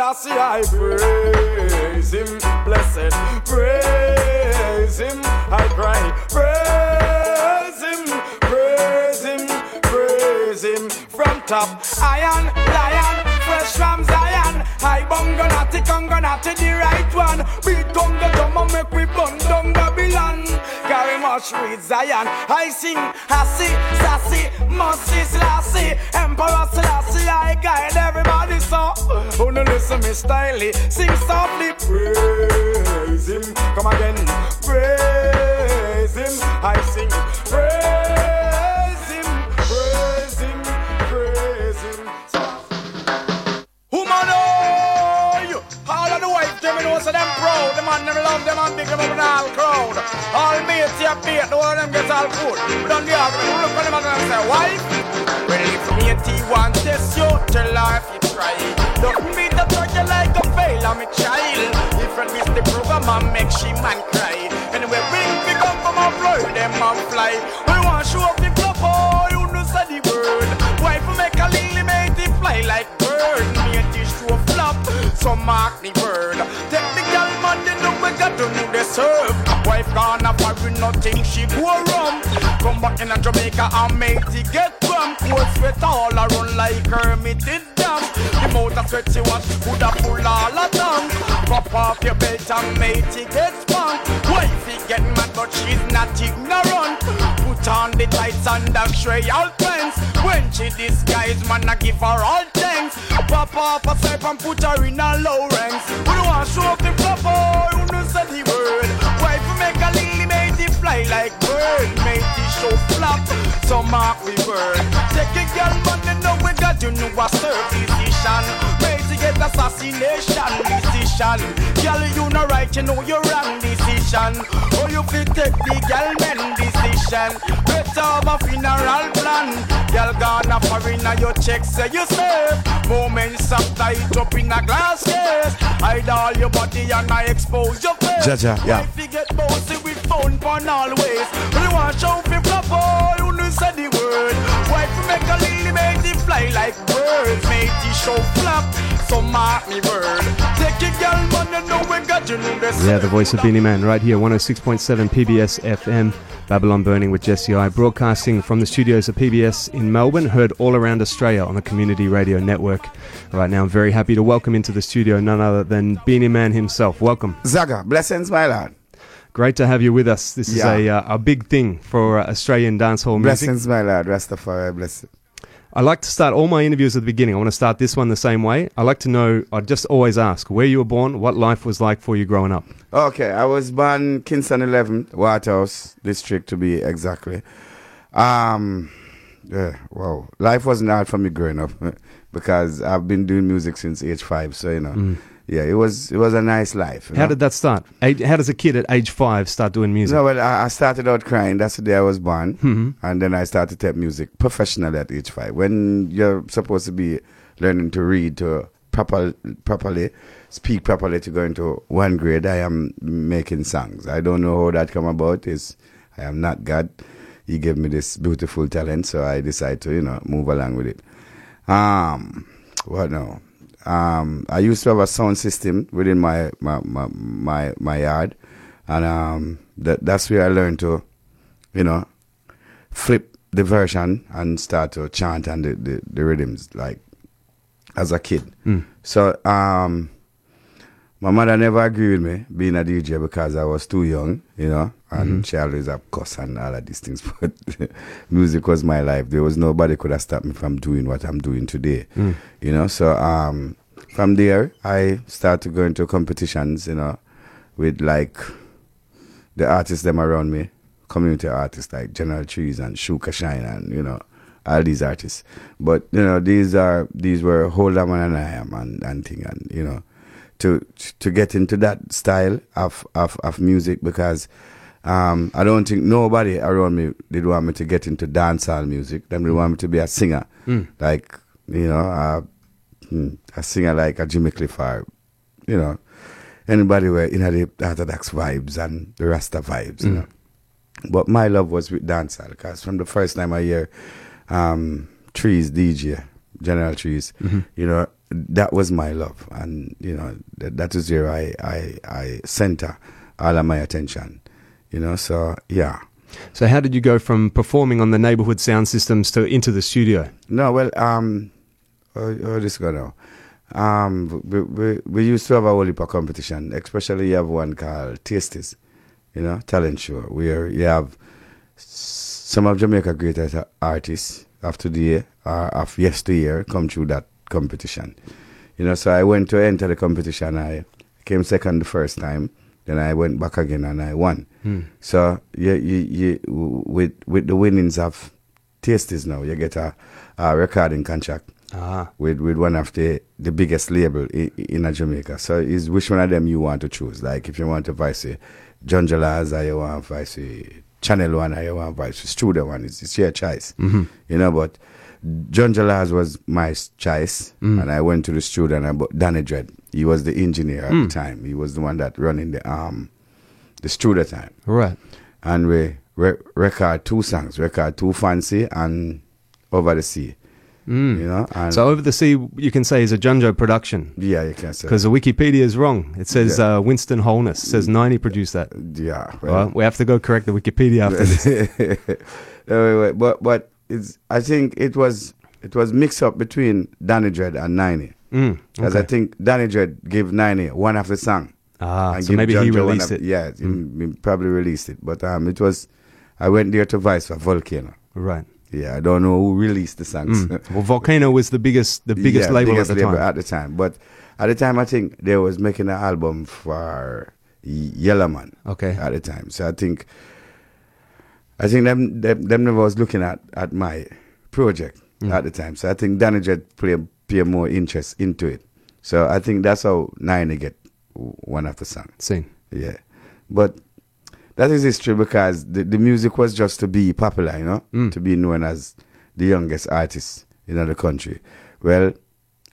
Selassie, I praise him. Blessed. Praise him. I cry. Praise him. Praise him. Praise him. From top. Iron, lion, fresh from Zion. I bunga natty, conga natty, the right one. Beat conga drum and make we bun down Babylon. Carry much with Zion. I sing, I see, sassy, musty, slassy. Emperor Selassie, I guide everybody so. Who no listen me styly, sing softly, praise him. Come again, praise him. I sing, praise so them proud. The man, them love them and big them up in all crowd. All mates, yeah, bait, the one them gets all good. But on the argument, look on them and them say, wife. Well, if me want test you, tell her if you try. Don't be the turkey like a fail, I'm a child. Different miss the program and make she man cry. Anyway, bring the gun from a fly, them man fly. We want show up the oh, you know the word. Wife make a lily, make it fly like bird. Me dish to a flop, so mark the word. They know we got to know the serve. Wife gonna foreign, nothing she go wrong. Come back in a Jamaica and make it get from. Cold sweat all around like Kermit did damn. The mouth of sweat she was coulda full all a tongue. Pop off your belt and make it get spunk. Wife he get mad but she's not ignorant. Put on the tights and the stray all pants. When she disguise, man, I give her all thanks. Pop off a step and put her in a low ranks. We don't want to show up the flop, knows the word. Wife make a lily, make it fly like bird. Make the show flop, so mark we word. Take a girl, you know we got you know a serve decision. Make to get assassination decision. Girl, you no right, you know you're wrong decision. Oh, you fit take the girl men decision. Better a funeral plan. Girl gonna foreigner, your check say you safe. Moments up in a glass case. Hide all your body and I expose your face. Jaja, yeah. If you get bossy with phone always. You want show fi flop, you know say the word. Wife make a lily, make it fly like birds. Make the show flop, so mark me word. Take a girl, man, you we got you Yeah, the voice of Beenie Man right here, 106.7 PBS FM, Babylon Burning with Jesse I, broadcasting from the studios of PBS in Melbourne, heard all around Australia on the Community Radio Network. Right now, I'm very happy to welcome into the studio none other than Beenie Man himself. Welcome. Zaga, blessings, my lad. Great to have you with us. This is a, uh, a big thing for uh, Australian dancehall music. Blessings, my lad. Rastafari, bless it. I like to start all my interviews at the beginning. I want to start this one the same way. I like to know, I just always ask where you were born, what life was like for you growing up. Okay, I was born Kingston 11, Waterhouse district to be exactly. Um, yeah, wow. Life wasn't hard for me growing up because I've been doing music since age five. So you know, Mm. Yeah, it was it was a nice life. How know? did that start? How does a kid at age five start doing music? No, well, I, I started out crying. That's the day I was born, Mhm. and then I started to take music professionally at age five. When you're supposed to be learning to read to proper, properly speak properly to go into one grade, I am making songs. I don't know how that come about. Is I am not God. He gave me this beautiful talent, so I decided to you know move along with it. Um, what now? Um, I used to have a sound system within my my my my, my yard, and um, that that's where I learned to, you know, flip the version and start to chant and the, the, the rhythms like as a kid. Mm. So um, my mother never agreed with me being a DJ because I was too young, you know, and Mhm. she always have cuss and all of these things. But music was my life. There was nobody could have stopped me from doing what I'm doing today, Mm. you know. So um, from there, I started going to competitions, you know, with like the artists them around me, community artists like General Trees and Shuka Shine and you know all these artists. But you know these are these were Holder Man and I am and and thing and you know to to get into that style of of, of music because um, I don't think nobody around me did want me to get into dancehall music. Them they want me to be a singer, Mm. like you know uh, mm, a singer like a Jimmy Cliff or you know anybody were in you know, the Orthodox vibes and the Rasta vibes, you Mm. know. But my love was with dancehall because from the first time I hear um, Trees DJ, General Trees, Mhm. you know, that was my love, and you know that, that is where I, I I center all of my attention, you know. So yeah, So how did you go from performing on the neighborhood sound systems to into the studio? No, well, um, how this go now? Um, we, we, we used to have a whole heap of competition, especially you have one called Tasties, you know, talent show, where you have some of Jamaica greatest artists of today or of yesteryear come through that competition. You know, so I went to enter the competition. I came second the first time. Then I went back again and I won. Hmm. So you, you, you, with with the winnings of Tasties now, you get a, a recording contract Ah. with with one of the the biggest label in, in Jamaica. So is which one of them you want to choose? Like if you want to vice Junjo Lawes or you want to vice Channel One or you want to vice Studio One, it's, it's your choice. Mhm. You know, but Junjo Lawes was my choice, Mm. and I went to the studio and I bought Danny Dread. He was the engineer at Mm. the time. He was the one that running the um the studio time. Right. And we re- record two songs, record two fancy and over the sea. Mm. You know, and So over the sea, you can say is a Junjo production. Yeah, you can say. Because the Wikipedia is wrong. It says Yeah. uh, Winston Holness says Niney produced that. Yeah, Well, we have to go correct the Wikipedia after this. No, wait, wait, but but it's I think it was it was mixed up between Danny Dread and Niney. Mm, Because I think Danny Dread gave Niney one of the song. Ah, and so maybe Junjo released of- it. Yeah, he- Mm. he probably released it. But um, it was I went there to Vice for Volcano. Right. Yeah, I don't know who released the songs. Mm. Well, Volcano was the biggest, the biggest Yeah, label biggest at the label time. at the time. But at the time, I think they was making an album for Yellowman. Okay. At the time, so I think, I think them them, them never was looking at at my project Mm. at the time. So I think Danny Jet play pay more interest into it. So I think that's how Nine get one of the songs. Seen. Yeah, but that is history because the, the music was just to be popular, you know, Mm. to be known as the youngest artist in the country. Well,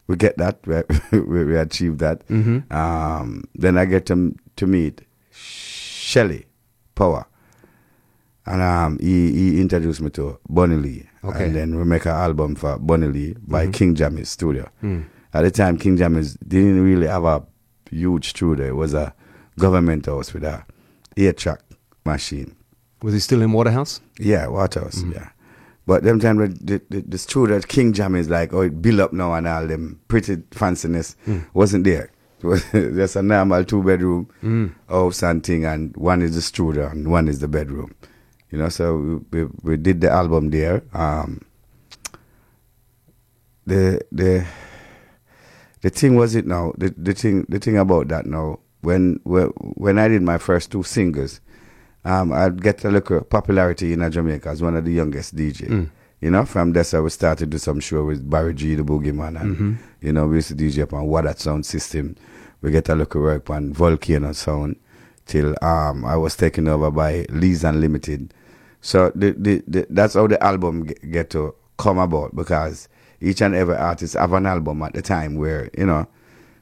we get that, we, we, achieved that. Mhm. Um, then I get to to meet Shelly Power, and um, he he introduced me to Bunny Lee, Okay. and then we make an album for Bunny Lee by Mhm. King Jammy's studio. Mm. At the time, King Jammy's didn't really have a huge studio. It was a government house with a eight track machine. Was he still in Waterhouse? Yeah, Waterhouse, Mm. yeah. But them time the, the, the, studio at King Jammy's like, oh, it built up now and all them pretty fanciness Mm. wasn't there. It was just a normal two bedroom Mm. house and thing, and one is the studio and one is the bedroom. You know, so we, we, we did the album there. Um, the the the thing was it now the, the thing the thing about that now when when when I did my first two singles, um, I'd get a little popularity in Jamaica as one of the youngest DJ. Mm. You know, from there so we started to do some show with Barry G, the Boogeyman, and Mhm. you know we used to DJ upon what that sound system. We get a little work on Volcano sound till um I was taken over by Lee's Unlimited. So the, the, the that's how the album get, get to come about because each and every artist have an album at the time where you know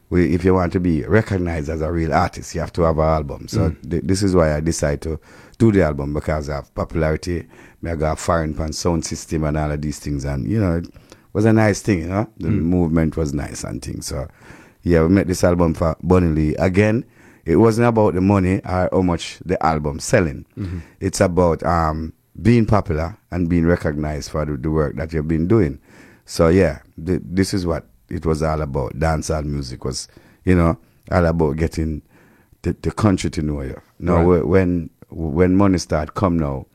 we, if you want to be recognized as a real artist, you have to have an album. So Mm. th- this is why I decided to do the album because have popularity. I got foreign pan sound system and all of these things, and you know it was a nice thing. You know the Mm. movement was nice and things. So yeah, we made this album for Bunny Lee again. It wasn't about the money or how much the album selling. Mhm. It's about um, being popular and being recognized for the, the work that you've been doing. So yeah, th- this is what it was all about. Dancehall music was, you know, all about getting the, the country to know you. Now Right. when when money start come now,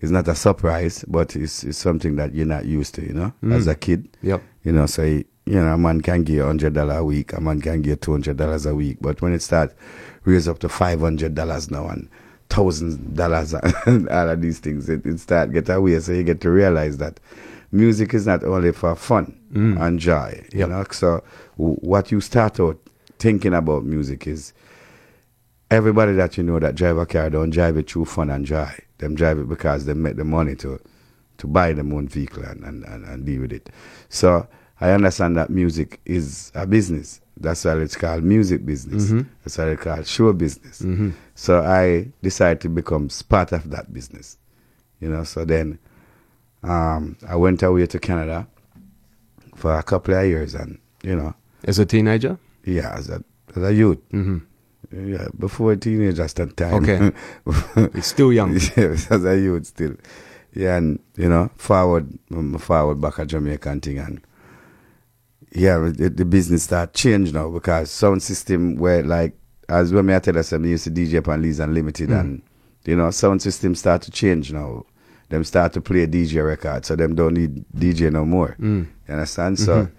it's not a surprise, but it's, it's something that you're not used to, you know, Mm. as a kid. Yep. You know, so you know, a man can give hundred dollar a week, a man can give two hundred dollars a week, but when it start raise up to five hundred dollars now and thousand dollars and all of these things, it, it start get away. So you get to realize that music is not only for fun Mm. and joy. You Yep. know, so w- what you start out thinking about music is everybody that you know that drive a car don't drive it through fun and joy. Them drive it because they make the money to to buy them own vehicle and, and, and, and deal with it. So I understand that music is a business. That's why it's called music business. Mhm. That's why it's called show business. Mhm. So I decided to become part of that business. You know, so then um, I went away to Canada for a couple of years and, you know, As a teenager? yeah, as a, as a youth. hmm Yeah, before teenagers that time. Okay. He's still young. yeah, as a youth still. Yeah, and you know, forward, forward back at Jamaican thing, and yeah, the, the business start change now because sound system where like as when me I tell us, I used to DJ upon Leeds Unlimited, Mm. and you know, sound system start to change now. Them start to play DJ record, so them don't need DJ no more. Mm. You understand? So Mhm.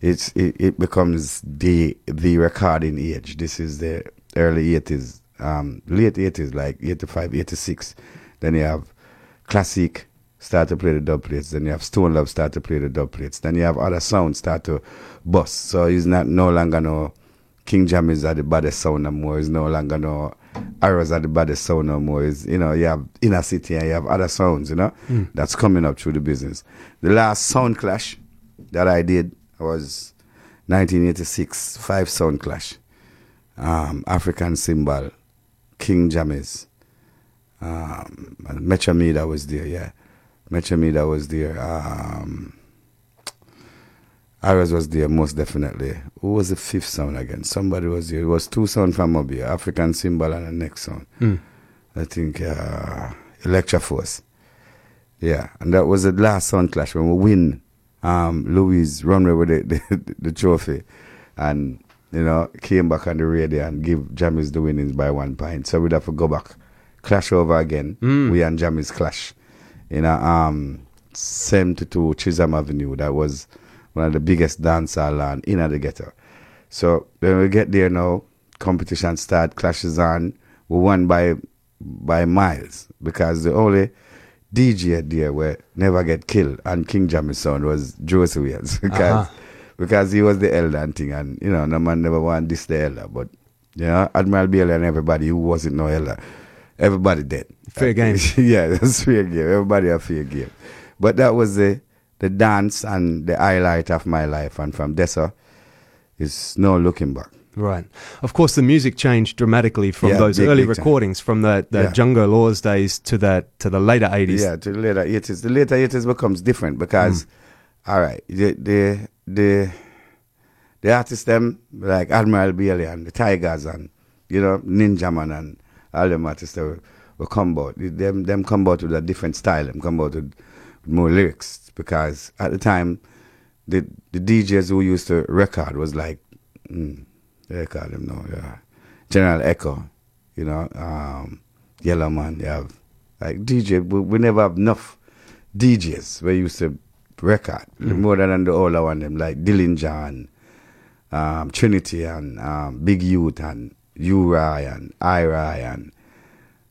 it's it, it becomes the the recording age. This is the early eighties, um, late eighties, like 85, 86. Then you have classic start to play the dub plates. Then you have Stone Love start to play the dub plates. Then you have other sounds start to bust. So it's not no longer no King Jammys at the baddest sound no more. It's no longer no Arrows at the baddest sound no more. It's, you know, you have Inner City and you have other sounds, you know, Mm. that's coming up through the business. The last sound clash that I did was 1986, five sound clash. Um, African Symbol, King Jammys, um, Metro was there, yeah. Metro Media was there. Um, Aras was there, most definitely. Who was the fifth sound again? Somebody was there. It was two sound from Mobile, African Symbol and the next sound. Mm. I think uh, Electra Force. Yeah, and that was the last sound clash when we win. Um, Louis runway with the, the, the trophy, and you know came back on the radio and give Jammies the winnings by one point. So we'd have to go back, clash over again. Mm. We and Jammies clash, in a um, 72 Chisholm Avenue. That was one of the biggest dance hall land in the ghetto. So when we get there now, competition start, clashes on. We won by by miles because the only DJ there where never get killed and King Jammy's son was Joseph Williams because Uh-huh. because he was the elder and thing and you know no man never want this the elder but you know Admiral Bailey and everybody who wasn't no elder everybody dead Fair game. yeah that's fair game everybody a fair game but that was the the dance and the highlight of my life and from Dessa it's no looking back Right. Of course, the music changed dramatically from Yeah, those big, early big time. recordings, from the, the Yeah. Lawes days to the to the later eighties. Yeah, to the later eighties. The later eighties becomes different because, hmm. all right, the the the the artists them like Admiral Bailey and the Tigers and you know Ninjaman and all them artists that will, will come out. Them them come out with a different style. Them come out with, more lyrics because at the time, the the DJs who used to record was like, mm, they call them now, yeah, General Echo, you know, um, Yellowman. You have like DJ. We, we never have enough DJs. We used to record Mm. more than the older one. Them like Dillinger and um, Trinity and um, Big Youth and Uri Ryan, Ira and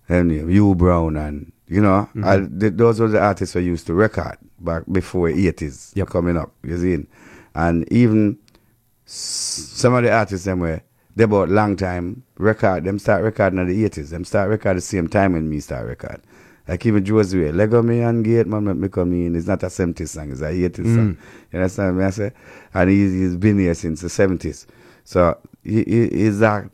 and U Brown and you know Mhm. I, th- those were the artists we used to record back before eighties Yep. coming up. You see, and even some of the artists them were they about long time record. Them start recording in the eighties. Them start record the same time when me start record. Like even Josué, Lego me and Gate man make me come in. It's not a 70s song, it's a 80s Mm. song. You understand what I say? And he's, he's been here since the 70s. So he, he, he's that.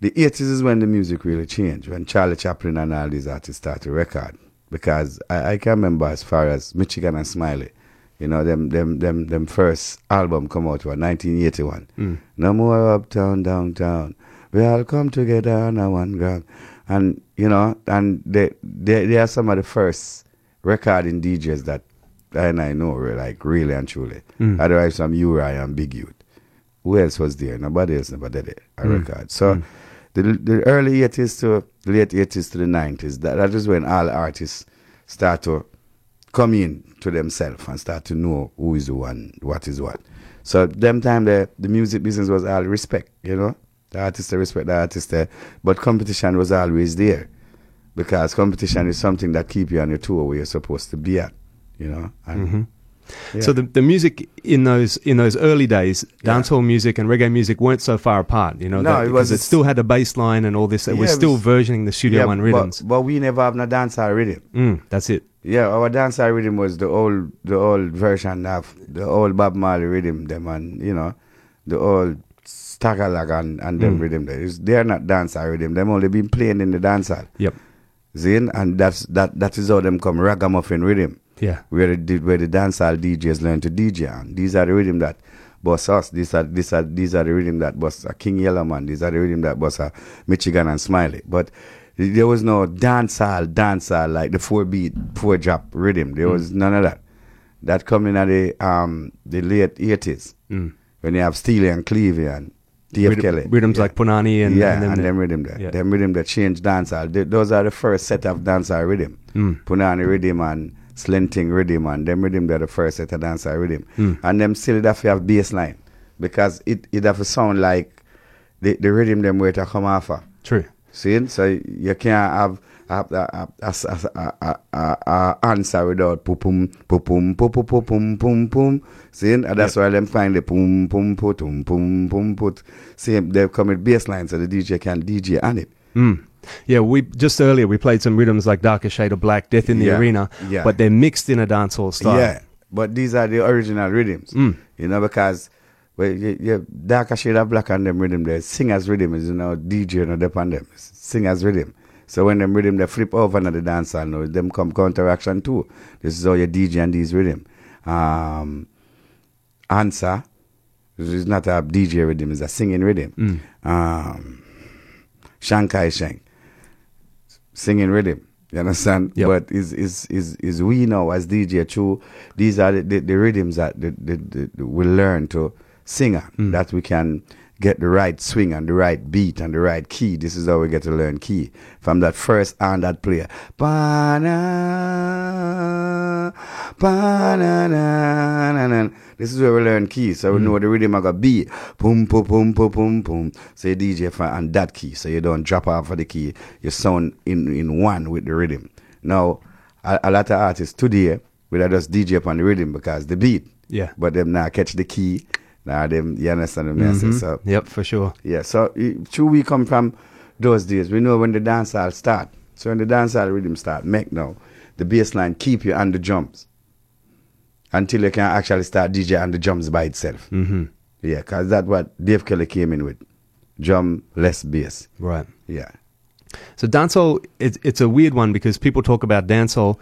The 80s is when the music really changed, when Charlie Chaplin and all these artists started to record. Because I, I can remember as far as Michigan and Smiley, you know, them them them them first album come out was 1981. Mm. No more uptown, downtown. We all come together on a one ground. And, you know, and they, they, they are some of the first recording DJs that I and I know, like really and truly. Mm. Otherwise, some U-Roy and Big Youth. Who else was there? Nobody else never did it. A Mm. record. So Mm. The early eighties to late eighties to the nineties, that, that is when all artists start to come in to themselves and start to know who is who and what is what. So at them time the the music business was all respect, you know. The artists respect the artists there. But competition was always there. Because competition is something that keep you on your tour where you're supposed to be at. You know? And Mhm. Yeah. So the the music in those in those early days, dancehall music and reggae music weren't so far apart. You know, No, that- it because was- it still had a bass line and all this. It Yeah, was it still was- versioning the Studio Yeah, One but- rhythms. But, we never have no dancehall rhythm. Mm, that's it. Yeah, our dancehall rhythm was the old the old version of the old Bob Marley rhythm, them and you know, the old Tagalog and, and them Mm. rhythm there. They're not dancehall rhythm. Them only been playing in the dancehall. Yep. Zin and that's that that is how them come ragamuffin rhythm. Yeah. Where the where the dancehall DJs learn to DJ and these are the rhythm that bust us. These are these are these are the rhythm that bust uh, King Yellowman. These are the rhythm that bust uh, Michigan and Smiley. But there was no dancehall, dancehall like the four beat, four drop rhythm. There was none of that. That coming at the um the late eighties Mm. when you have Steely and Clevie and Dave Rhythm- Kelly. rhythms Yeah. like Punani and yeah, and them and that- them rhythm there. Yeah. Them rhythm that changed dancehall. Th- those are the first set of dancehall rhythm. Mm. Punani rhythm and Sleng Teng rhythm and them rhythm they're the first set of dancehall rhythm. Mm. And them still have to have bass line because it it have sound like the, the rhythm them where to come off. True. See, so you can't have have a, a, a, a, answer without pum pum pum pum pum pum pum pum pum. See, and that's why them find the pum pum pum pum pum pum put. See, they come with bass line so the DJ can DJ on it. Mm. Yeah, we just earlier we played some rhythms like Darker Shade of Black, Death in the Yeah, Arena, yeah. but they're mixed in a dancehall style. Yeah, but these are the original rhythms. Mm. You know, because well, you, you darker shade of black and them rhythm, the singers rhythm is you know DJ and up on them singers rhythm. So when them rhythm they flip over and another dancer, now them come counteraction too. This is how you DJ and these rhythm. Um, answer this is not a DJ rhythm, it's a singing rhythm. Mm. Um, Shankai Shank singing rhythm. You understand? Yep. But is is is is we know as DJ too? These are the, the, the rhythms that the, the, the, we learn to sing on, Mm. that we can get the right swing and the right beat and the right key. This is how we get to learn key from that first and that player. Ba-na. This is where we learn key, so we know the rhythm I got B, boom, boom, boom, boom, boom, boom. Say DJ for and that key, so you don't drop off of the key. You sound in in one with the rhythm. Now, a, a lot of artists today will just DJ upon the rhythm because the beat. Yeah. But them now catch the key. Now them, you understand what I say? Mhm. So Yep, for sure. yeah, so true we come from those days. We know when the dancehall start. So when the dancehall rhythm start, make now the bass line keep you on the drums until you can actually start DJ on the drums by itself. Mm-hmm. Yeah, because that's what Dave Kelly came in with. Drum, less bass. Right. Yeah. So dancehall, it's it's a weird one because people talk about dancehall,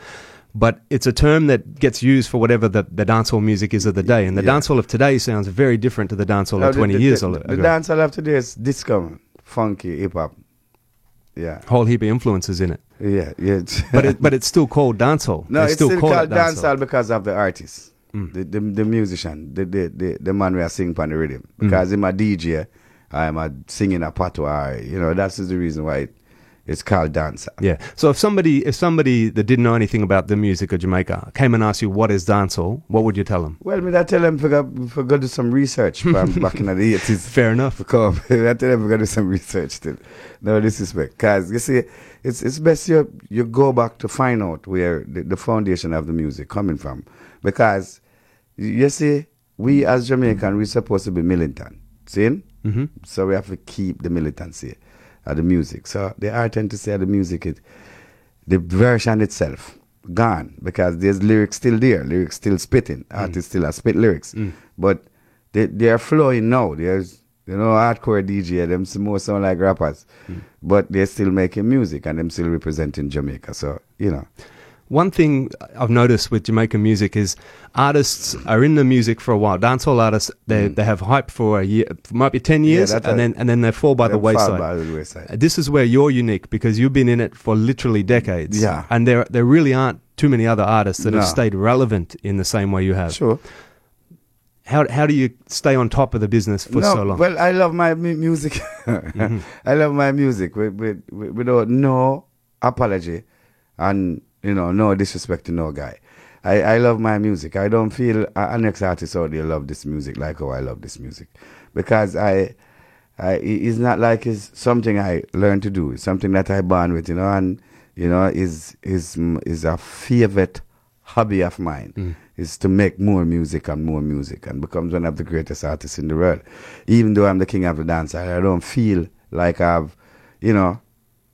but it's a term that gets used for whatever the, the dancehall music is of the day, and the Yeah. dancehall of today sounds very different to the dancehall Now, of the- twenty the, years the, ago. The dancehall of today is disco, funky, hip hop. Yeah. Whole heap of influences in it. Yeah, yeah. but it, but it's still called dancehall. No, They it's still, call called it dancehall because of the artist, Mm. the, the the musician, the the the, the man we are singing on the rhythm. Mm. Because I'm a DJ, I'm a singing a patois. You know, that's the reason why it, it's called dancehall. Yeah. So if somebody if somebody that didn't know anything about the music of Jamaica came and asked you what is dancehall, what would you tell them? Well, me that tell them for go, for go do some research from back in the eighties. Fair enough. Because I tell them for go do some research. Still. No disrespect. Because you see, it's it's best you you go back to find out where the, the foundation of the music coming from. Because you see, we as Jamaican, we're supposed to be militant. See? Mhm. So we have to keep the militancy of the music. So the art tend to say the music, it, the version itself, gone. Because there's lyrics still there, lyrics still spitting, mm. artists still have spit lyrics. Mm. But they, they are flowing now. There's, you know, hardcore DJ, them more sound like rappers. Mm. But they're still making music and them still representing Jamaica. So, you know. One thing I've noticed with Jamaican music is artists are in the music for a while. Dancehall artists they, they have hype for a year, might be ten Mm. Yeah, years, and a- then and then they fall by the wayside. by the wayside. This is where you're unique because you've been in it for literally decades. Yeah. and there there really aren't too many other artists that have stayed relevant in the same way you have. Sure. How how do you stay on top of the business for no, so long? Well, I love my mu- music. I love my music with, with, with, without no apology and, you know, no disrespect to no guy. I, I love my music. I don't feel an ex artist out there love this music like how I love this music. Because I, I it's not like it's something I learned to do. It's something that I born with, you know, and, you know, is, is, is a favorite hobby of mine hmm. is to make more music and more music and becomes one of the greatest artists in the world. Even though I'm the king of the dance, I don't feel like I've, you know,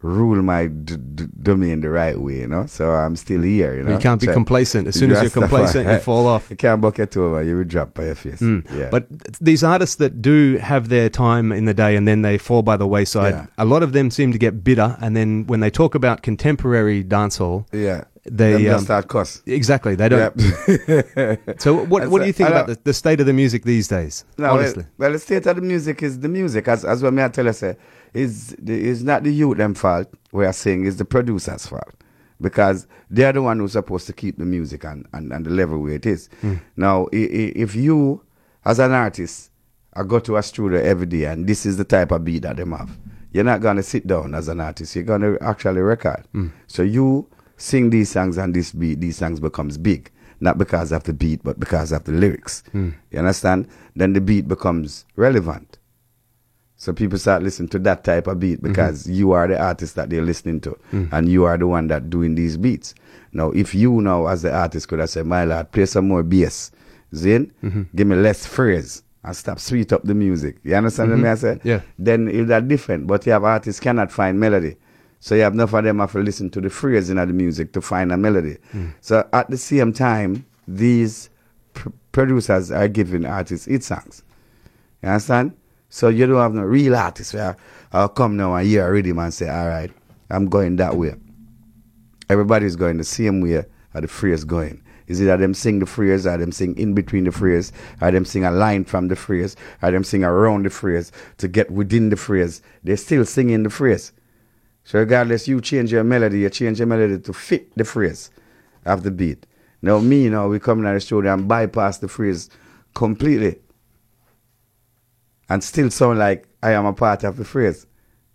ruled my d- d- domain the right way, you know. So I'm still here, you know. You can't be Try- complacent. As soon as you're complacent, you fall off. You can't bucket over. You will drop by your face. Mm. Yeah. But these artists that do have their time in the day and then they fall by the wayside, Yeah. a lot of them seem to get bitter. And then when they talk about contemporary dancehall, yeah. they just um, start cuss. exactly they don't. Yep. So what what do you think about the, the state of the music these days? No, honestly, well, the state of the music is the music. As as what me I tell you, say, is the, is not the youth them fault. We are saying is the producers' fault because they are the one who's supposed to keep the music and and, and the level where it is. Hmm. Now, i- i- if you as an artist, I go to a studio every day and this is the type of beat that them have. You're not gonna sit down as an artist. You're gonna actually record. Hmm. So you sing these songs and this beat, these songs becomes big. Not because of the beat, but because of the lyrics. Hmm. You understand? Then the beat becomes relevant. So people start listening to that type of beat mm-hmm. because you are the artist that they're listening to, mm. and you are the one that doing these beats. Now, if you now as the artist could have said, "My lord, play some more bass, Zin, mm-hmm. give me less phrase, and stop sweet up the music." You understand what mm-hmm. I say? Yeah. Then it's that different. But you have artists cannot find melody, so you have enough of them have to listen to the phrase in the music to find a melody. Mm. So at the same time, these pr- producers are giving artists hit songs. You understand? So you don't have no real artist where I'll come now and hear a rhythm and say, all right, I'm going that way. Everybody's going the same way how the phrase going. Is it that them sing the phrase, or them sing in between the phrase, or them sing a line from the phrase, or them sing around the phrase to get within the phrase? They're still singing the phrase. So regardless, you change your melody, you change your melody to fit the phrase of the beat. Now me, now we come in the studio and bypass the phrase completely and still sound like I am a part of the phrase.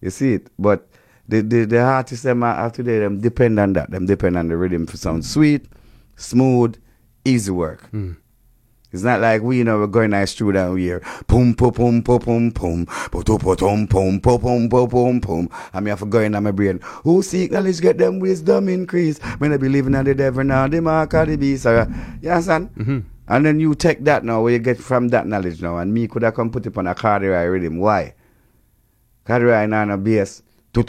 You see it? But the the, the artists them have today them depend on that. Them depend on the rhythm to sound sweet, smooth, easy work. It's not like we you know we're going nice through down here. Boom boom boom boom boom boom boom boom boom boom boom boom boom. I mean, I for going on my brain. Who seek knowledge get them wisdom increase. When I believe in the devil now, the mark of the beast. Uh, you understand? And then you take that now, where you get from that knowledge now, and me could have come put it on a cardiac rhythm. Why? Cardiac on a bass. I it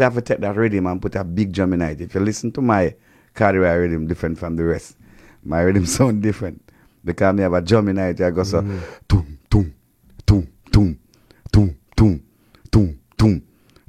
have to take that rhythm and put a big drum in it. If you listen to my cardiac rhythm different from the rest, my rhythm sound different because me have a drum in it. I go so tum tum tum tum tum tum tum tum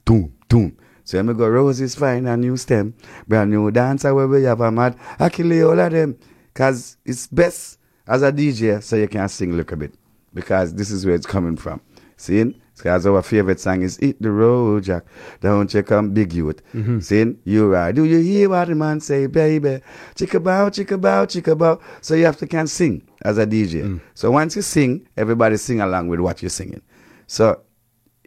tum tum. So me go roses fine a new stem, brand new dancer where we have a mad. I kill all of them, cause it's best as a DJ so you can sing a little bit because this is where it's coming from. See? Because our favorite song is Eat the Road, Jack. Don't you come big youth. Mm-hmm. See? You right. Do you hear what the man say, baby? Chicka bow, chicka bow, chicka bow. So you have to can sing as a DJ. Mm. So once you sing, everybody sing along with what you're singing. So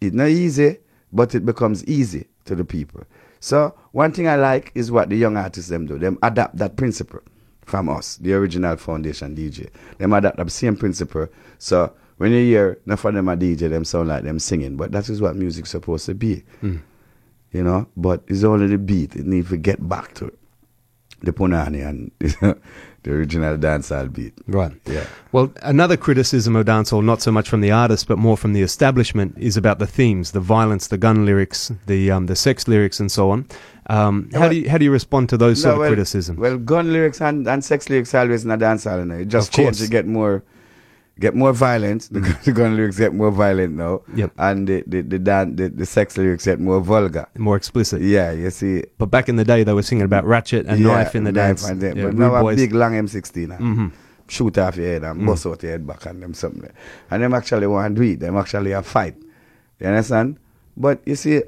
it's not easy, but it becomes easy to the people. So one thing I like is what the young artists them do. Them adapt that principle from us, the original foundation DJ. Them adapt the same principle. So when you hear enough of them a DJ, them sound like them singing. But that is what music's supposed to be. Hmm. You know? But it's only the beat. It needs to get back to the punani and the original dancehall beat. Right. Yeah. Well, another criticism of dancehall, not so much from the artist, but more from the establishment, is about the themes, the violence, the gun lyrics, the um, the sex lyrics, and so on. Um, how well- do you how do you respond to those sort of well- criticisms? Well, gun lyrics and, and sex lyrics always in a dancehall, you know. It just course. You get more, get more violent. The, gun- the gun lyrics get more violent now. Yep. And the the the, dan- the the sex lyrics get more vulgar. more explicit. Yeah, you see. But back in the day, they were singing about ratchet and yeah, knife in the knife dance. And Yeah, but now a boys. big long M16 now. Mhm. Shoot off your head and Mm. bust out your head back and them something. And them actually want to do it. Them actually a fight. You understand? But you see,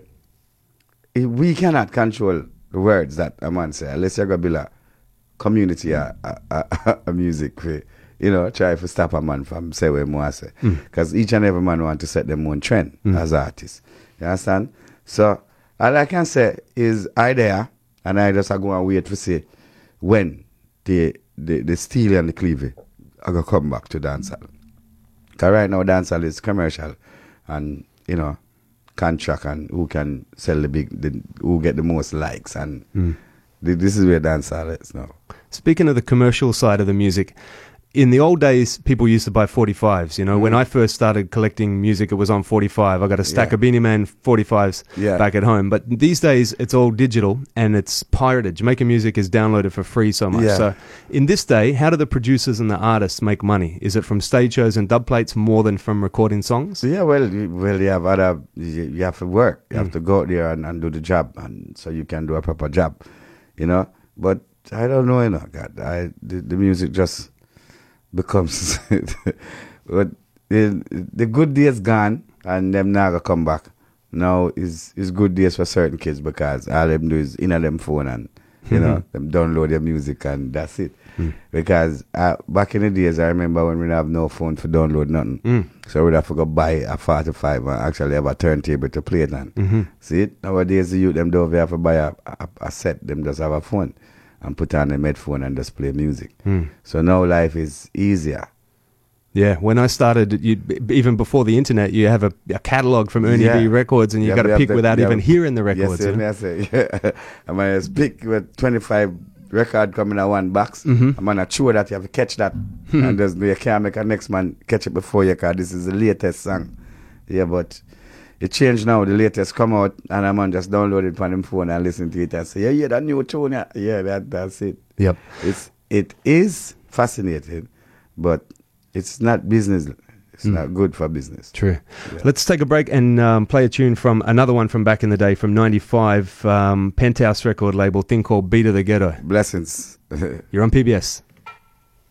we cannot control the words that a man say unless you're going to build a community a, a, a, a music for, you know, try to stop a man from say what to say. Mm. Because each and every man want to set them own trend as artists. You understand? So all I can say is I there and I just a go and wait to see when the the, the steel and the cleavage are gonna come back to dancehall. Cause right now dancehall is commercial and you know contract and who can sell the big the, who get the most likes and Mm. th- this is where dancehall is now. Speaking of the commercial side of the music, in the old days, people used to buy 45s. You know, when I first started collecting music, it was on 45. I got a stack Mm. Yeah. of Beenie Man 45s Yeah. back at home. But these days, it's all digital and it's pirated. Jamaican music is downloaded for free so much. Yeah. So, in this day, how do the producers and the artists make money? Is it from stage shows and dub plates more than from recording songs? Yeah, well, you- well, you have other, you, you have to work. You Mm. have to go out there and, and do the job, and so you can do a proper job, you know. But I don't know, you know, God, I the, the music just becomes, but the, the good days gone, and them now gonna come back. Now is is good days for certain kids because all them do is in a them phone and you know them download their music and that's it. Because uh, back in the days, I remember when we didn't have no phone for download nothing. Mm. So we'd have to go buy a 45 and actually have a turntable to play it on. Mhm. See it? Nowadays, the youth, them don't have to buy a, a, a set, them just have a phone and put on a headphone and just play music. Mm. So now life is easier. Yeah, when I started, you even before the internet, you have a, a catalog from Ernie Yeah. B Records, and you Yeah, got to pick the- without even hearing the records. Yes, you know? yes, yes. I mean, it's big with 25 record coming in one box. Mhm. I'm gonna sure that you have to catch that. Hmm. and there's, you can't make a next man catch it before you, because this is the latest song. Yeah, but it changed now. The latest come out, and I'm on just download it on him phone and listen to it and say, yeah, yeah, that new tune, yeah, yeah that, that's it. Yep. It's, it is fascinating, but it's not business. It's Mm. not good for business. True. Let's take a break and um, play a tune from another one from back in the day from '95, um, Penthouse record label, thing called Beat of the Ghetto. Blessings. You're on PBS.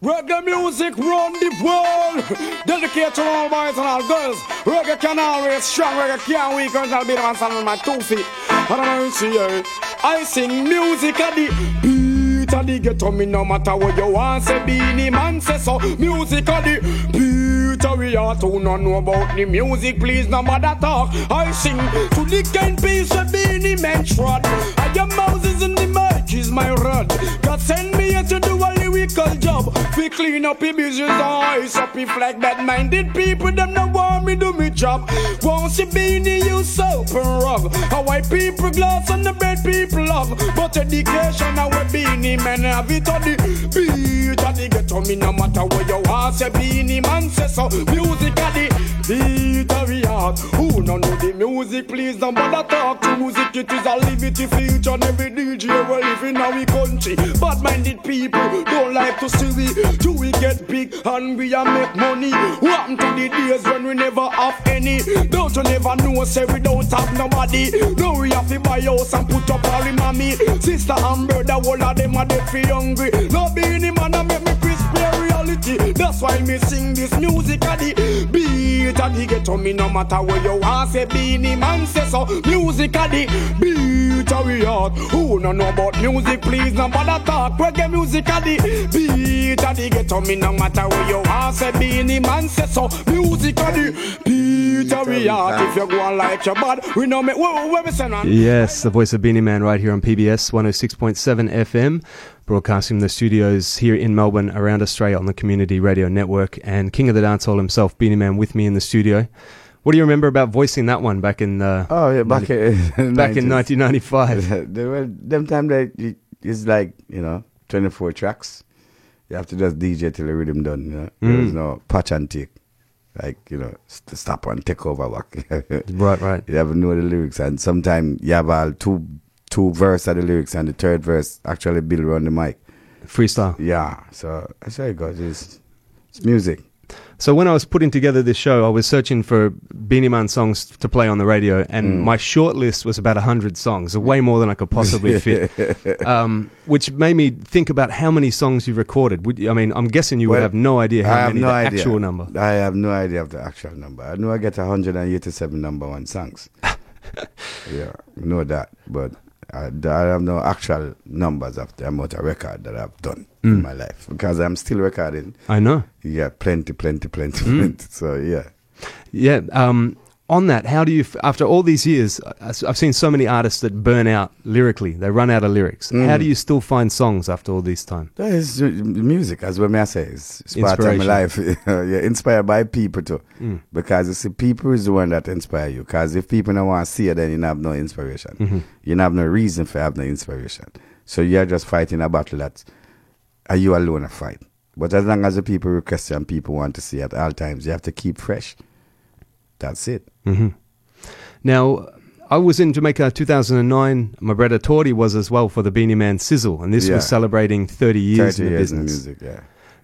Reggae music run the world. Dedicate to all boys and all girls. Reggae can always strong. Reggae can't weak. And I'll be the on my two feet. I don't know you. I sing music at the beat of the ghetto. Me no matter what you want. Say Beenie Man say so. Music at the beat of we are to not know about the music. Please no matter talk. I sing to the kind piece of Beenie Man trot. I am Moses in the mic is my rod. God send me here to do a lyrical job. We clean up the business eyes up if like bad minded people. Them no want me do me job. Won't see beenie you soap and rub. How white people glass and the bad people love. But education now we beenie man have it on the beat. And they get to me no matter where you are. Say beenie man say so. Music at the beat of the heart. Who no know the music please don't bother talk to music. It is a liberty feature and every DJ we live in our country. Bad minded people don't like to see we do we get big and we a make money. What to the days when we never have any? Don't you never know say we don't have nobody. Now we have to buy house and put up our mommy. Sister and brother, all of them are dead for hungry. No being man and make me reality. That's why me sing this music at the beat and the ghetto me no matter where you want say beenie man say so. Music at the beat of we heart. Who no know about music please no bother talk. Reggae music at the beat of the ghetto me no matter where you want say beenie man say so. Music at the beat of we heart. If you go on like your bad, we know me. Where, where we send on? Yes, the voice of Beenie Man right here on PBS 106.7 FM, broadcasting from the studios here in Melbourne, around Australia on the Community Radio Network, and King of the Dancehall himself, Beenie Man, with me in the studio. What do you remember about voicing that one back in? Uh, Oh yeah, back in back in 1995. they were them time that it's like you know 24 tracks. You have to just DJ till the rhythm done. You know, there's Mm. no patch and take. Like you know, st- stop and take over work. Right, right. You have to know the lyrics, and sometimes you have all two two verse of the lyrics, and the third verse actually build around the mic. Freestyle. Yeah, so that's how it goes. It's, it's music. So when I was putting together this show, I was searching for Beenie Man songs to play on the radio, and Mm. my short list was about hundred songs, way more than I could possibly fit. um, which made me think about how many songs you recorded. Would you, I mean, I'm guessing you would have no idea how I have many no the idea. actual number. I have no idea of the actual number. I know I get 187 number one songs. yeah, know that, but I, I have no actual numbers of the amount of record that I've done in Mm. my life because I'm still recording. I know. Yeah, plenty, plenty, plenty, Mm. plenty. So yeah. Yeah. Um, on that, how do you, after all these years, I've seen so many artists that burn out lyrically. They run out of lyrics. Mm. How do you still find songs after all this time? That is uh, music, as what may I say. It's, part of my life. Yeah, inspired by people too. Mm. Because you see, people is the one that inspire you. Because if people don't want to see it, then you have no inspiration. Mhm. You have no reason for have no inspiration. So you're just fighting a battle that are you alone to fight. But as long as the people request you and people want to see at all times, you have to keep fresh. That's it. Hmm Now, I was in Jamaica 2009. My brother Tordy was as well for the Beenie Man Sizzle, and this Yeah. was celebrating 30 years 30 in the years in business. music, yeah.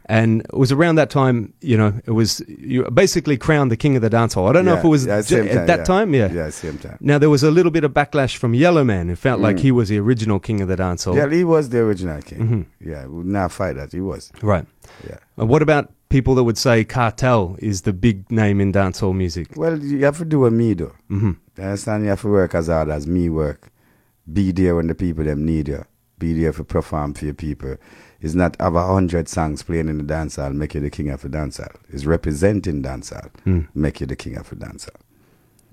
And it was around that time, you know, it was you basically crowned the king of the dancehall. I don't know if it was yeah, ju- time, at that yeah. time, yeah. Yeah, same time. Now there was a little bit of backlash from Yellowman, who felt like Mm. he was the original king of the dancehall. Yeah, he was the original king. Mhm. Yeah, would not fight that. He was. Right. Yeah. And what about people that would say Kartel is the big name in dancehall music? Well, you have to do what me do. hmm You understand? You have to work as hard as me work. Be there when the people them need you. Be there for perform for your people. It's not have a hundred songs playing in the dancehall make you the king of the dancehall. It's representing dancehall Mm. make you the king of the dancehall.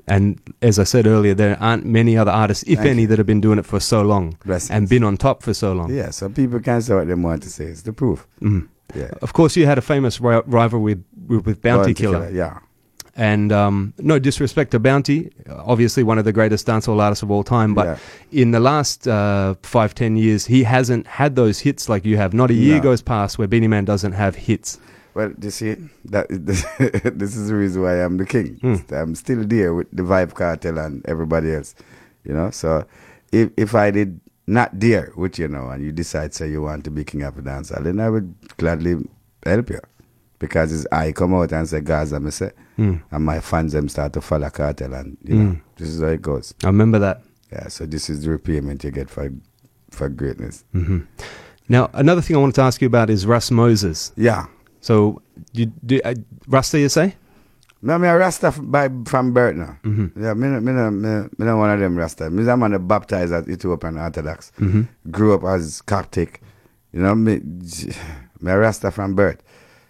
And as I said earlier, there aren't many other artists, if Thank any, you. that have been doing it for so long Blessings. and been on top for so long. Yeah, so people can say what they want to say. It's the proof. Mhm. Yeah. Of course, you had a famous ri- rival with with, Bounty, Bounty Killer. Killer, yeah. And um, no disrespect to Bounty, obviously one of the greatest dancehall artists of all time. But Yeah. in the last uh, five ten years, he hasn't had those hits like you have. Not a year No. goes past where Beenie Man doesn't have hits. Well, you see, that this, this is the reason why I'm the king. Hmm. I'm still there with the Vybz Kartel and everybody else. You know, so if if I did not there with you know, and you decide say you want to be king of the dancehall, then I would gladly help you. Because it's I come out and say Gaza, me say, Hmm. and my fans them start to follow Kartel, and you know, Hmm. this is how it goes. I remember that. Yeah, so this is the repayment you get for for greatness. hmm Now, another thing I wanted to ask you about is Ras Moses. Yeah. So, you do uh, do you say? No, me a Rasta by, from birth now. Mhm. Yeah, me, no- me, me, me not one of them Rasta. Me a man baptized at Ethiopian Orthodox. Mhm. Grew up as Coptic. You know, me, me a Rasta from birth.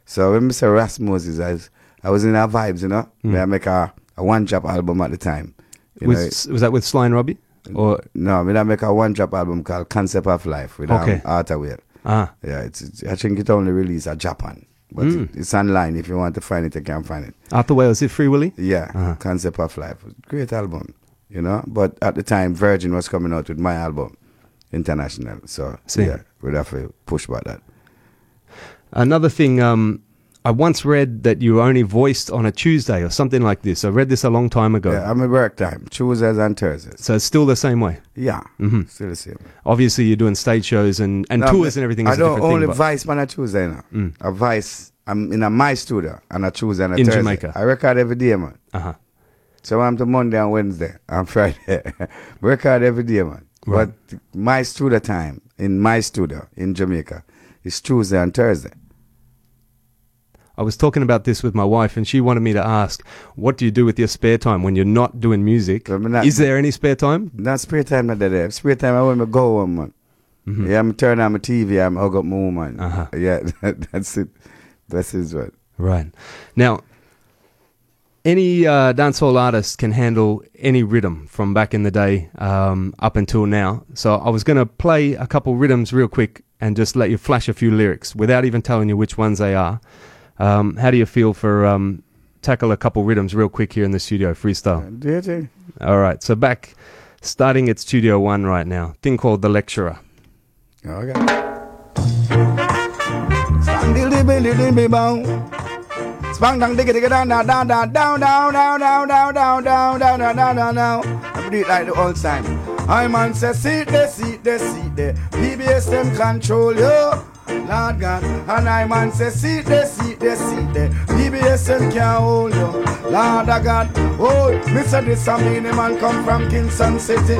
So when me say Ras Moses, I was, I was in our vibes, you know. Me I make a, a one drop album at the time. Was, know, was that with Sly and Robbie? Or no, me I make a one drop album called Concept of Life with Okay. um, Arthur Ah. Yeah, it's, it's, I think it only released at Japan. But Mm. it, it's online. If you want to find it, you can find it. Arthur Wales, is it Free Willy? Yeah, Uh-huh. Concept of Life. Great album, you know. But at the time, Virgin was coming out with my album, International. So, See. yeah, we'd have to push back that. Another thing, um, I once read that you only voiced on a Tuesday or something like this. I read this a long time ago. Yeah, I'm a work time, Tuesdays and Thursdays. so it's still the same way. Yeah, Mhm. still the same. Obviously, you're doing stage shows and, and No, tours and everything. I Is don't only thing, vice on a Tuesday now. Mm. A vice, I'm in a my studio on a Tuesday and a In Thursday. Jamaica. I record every day, man. Uh-huh. So I'm to Monday and Wednesday and Friday. record every day, man. Right. But my studio time in my studio in Jamaica is Tuesday and Thursday. I was talking about this with my wife, and she wanted me to ask, "What do you do with your spare time when you're not doing music? Well, me not- Is there any spare time?" Not spare time not there. Spare time I want to go home, man. Mhm. Yeah, I'm turn on my TV, I'm hug up my woman. Uh-huh. Yeah, that's it. That's is what. Right. Now, any uh, dancehall artist can handle any rhythm from back in the day um, up until now. So I was going to play a couple rhythms real quick and just let you flash a few lyrics without even telling you which ones they are. Um, how do you feel for um, tackle a couple rhythms real quick here in the studio, freestyle? Do you? All right. So back, starting at Studio One right now. Thing called The Lecturer. Okay. Spang diddly billy dilly bow. Spang dang digga digga down down down down down down down down down down down down down down down down. I do it like the old time. I man say seat there, seat there, seat there. PBS them control you. Lord God, and I man say seat there, seat there, seat there. PBS can't hold you. Lord God, oh, Mr. This a mean man come from Kingston City.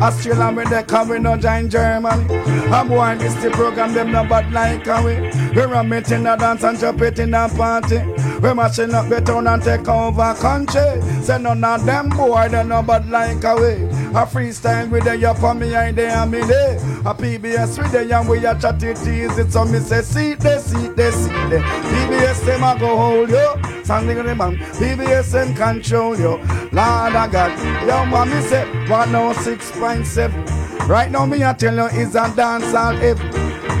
Australia with the come we no join Germany. I'm born this the program them no bad like we. We're a meeting a dance and jump it in a party. We're mashing up the town and take over country. Say none of them boy they no bad like a we. A freestyle with the up on me they and me there. Eh. A PBS with the and we a chat it easy. So me say seat there, seat there, seat there. PBS them a go hold you. Standing on the man. PBS them control you. Lord of God. Yo me say 106.7. Right now me a tell you is a dance all heavy.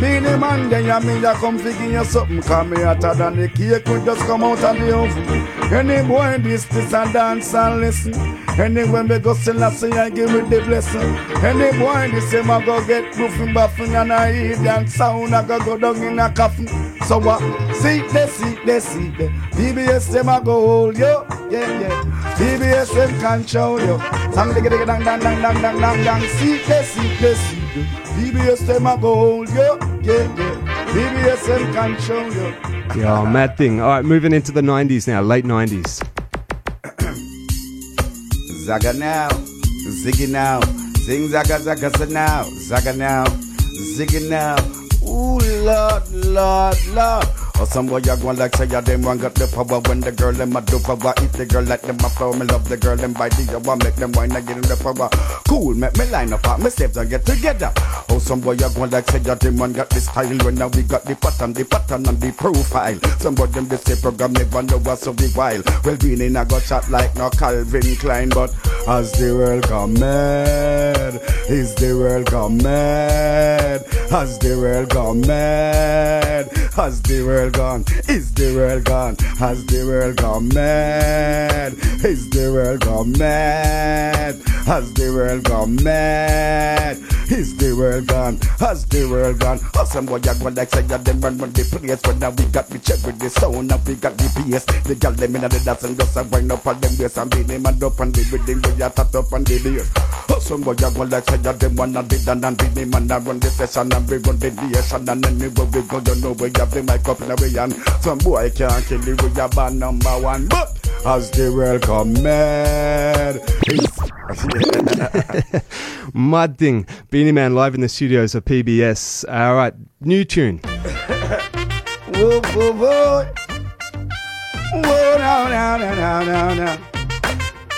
Beenie man, then you me a come fi give you something Cause me hotter than the cake could just come out of the oven Any boy this, this a dance and listen Anyway, me go sell a say I give me the blessing. Any boy this say I go get roofing buffing and I eat and sound I go go down in a coffin. So what? See they see they see they. PBS them I go hold you, yeah yeah. PBS them control you. Sang digga digga dang dang dang dang dang dang dang. See they see they see they. PBS them I go hold you, yeah yeah. PBS them control you. Yeah, mad thing. All right, moving into the 90s now, late 90s. Zaga now, Ziggy now, sing Zaga Zaga now, Zaga now, Ziggy now. Ooh Lord, Lord, Lord. Or some boy you going like say ya them one got the power when the girl them a do power. If the girl like them a flow, me love the girl them body. You want make them wine and get in the power. Cool, make me line up, my steps and get together. Oh some boy you going like say ya them one got the style. When now we got the pattern, the pattern and the profile. Some boy them say program never know what's so big while. Well being in a got shot like no Calvin Klein, but as the world come mad, is the world come mad, as the world come mad, has the world gone, is the world gone, has the world gone mad, is the world gone mad, has the world gone mad, is the world gone, has the world gone. Oh, some boy go like say ya them run run the place, but now we got the check with the sound, now we got the bass. The gal them inna the dance and just a wind up on them waist and beat them and up on the rhythm, we a tat up on the bass. Oh, some boy go like say ya them wanna be done and beat them and run the session and we run the nation and anywhere we go, you know we have the mic up in our hand. Some boy can't kill you, we a band number one, but as the world come mad. Mud thing. Beenie Man live in the studios of PBS. All right, new tune. Whoa, whoa, whoa. Whoa, now, now, now, now, now.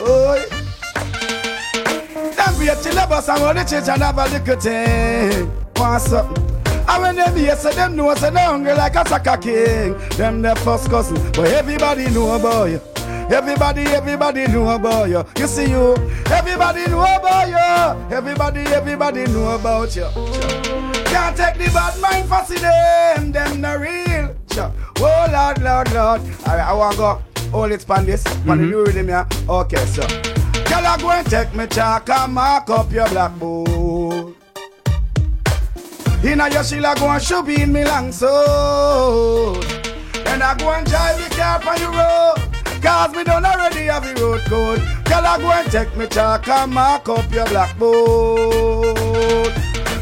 Oh, Don't be a chill bus and want to change and have a little thing. Want something? And when them hear say them know say they hungry like a soccer king. Them the first cousin, but everybody know about you. Everybody, everybody know about you. You see you. Everybody know about you. Everybody, everybody know about you. Can't take the bad mind for see them. Them not real. Oh Lord, Lord, Lord. Alright, I want to go hold it span this. Mm-hmm. the new rhythm here. Okay, so. Girl, I go and take me chalk and mark up your blackboard. Inna your sheila go and be in me long so. And I go and drive the car on the road. Cause me done already have the road code. Girl, I go and take me chalk and mark up your blackboard.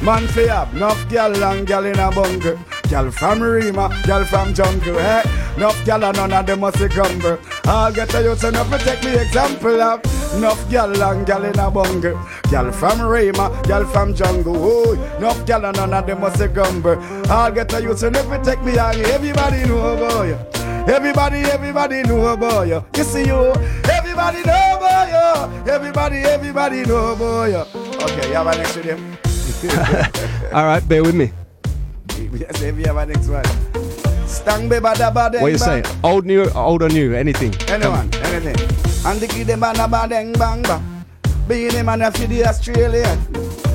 Man, fi have enough gal and gal in a bunker. Gal from Rima, gal from jungle, eh? Enough gal and none of them must grumble. I'll get a youth enough to take me example of. Enough gal and gal in a bungle. Gal from Rima, gal from jungle, oh. Enough gal and none of them must grumble. I'll get a youth enough to take me on. Everybody know about you. Everybody, everybody know about you. You see you. Everybody know about you. Everybody, everybody know about you. Okay, you have a next with him. All right, bear with me. Yes, if you have a next one. Stang be bada bada. What you saying? Old, new, old or new? Anything? Anyone, anything. And the kid them bada bada bang bang. Being a man for the Australian.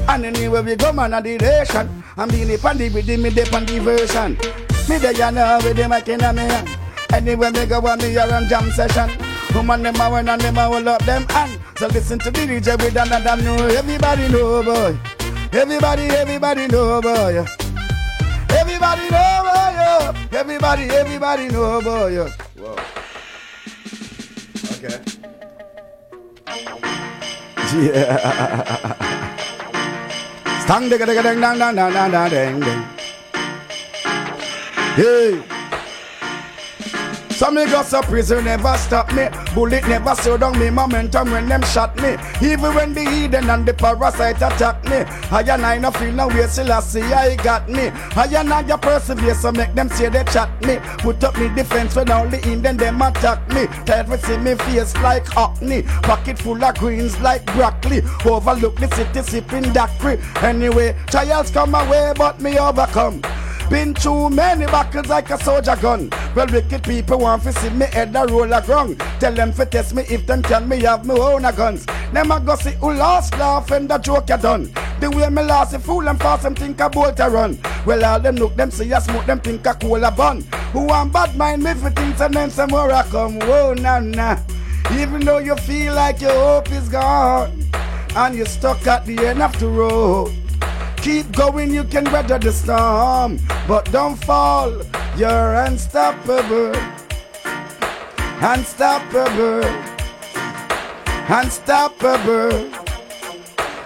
And anyway we go man of the nation. And being a pandy with the me the version. Me you know with the mic in a me Anyway me go on me around jam session. Woman them a win and them a hold up them hand. So listen to the DJ with another know. Everybody know boy. Everybody, everybody know boy. Everybody know boy. Everybody, everybody know boy. Whoa. Okay. Yeah. Stang digga digga ding dang dang dang dang dang ding ding. So me got so prison never stop me. Bullet never slow down me momentum when them shot me. Even when the heathen and the parasite attack me. I and I no feel no way till I see I got me. I and I persevere so make them say they chat me. Put up me defense when all the Indian them attack me. Tired to see me face like Hockney. Pocket full of greens like broccoli. Overlook the city sipping daiquiri. Anyway, trials come my way but me overcome. Been too many battles like a soldier gun. Well, wicked people want to see me head a roll a ground. Tell them to test me if them can me have me own a guns. Them a go see who lost laugh and the joke you done. The way me last a fool and fast them think a bolt a run. Well, all them look them see a smoke them think a cola bun. Who want bad mind me for things and then some more a come. Whoa, nah, nah. Even though you feel like your hope is gone and you're stuck at the end of the road. Keep going, you can weather the storm, but don't fall. You're unstoppable. Unstoppable. Unstoppable.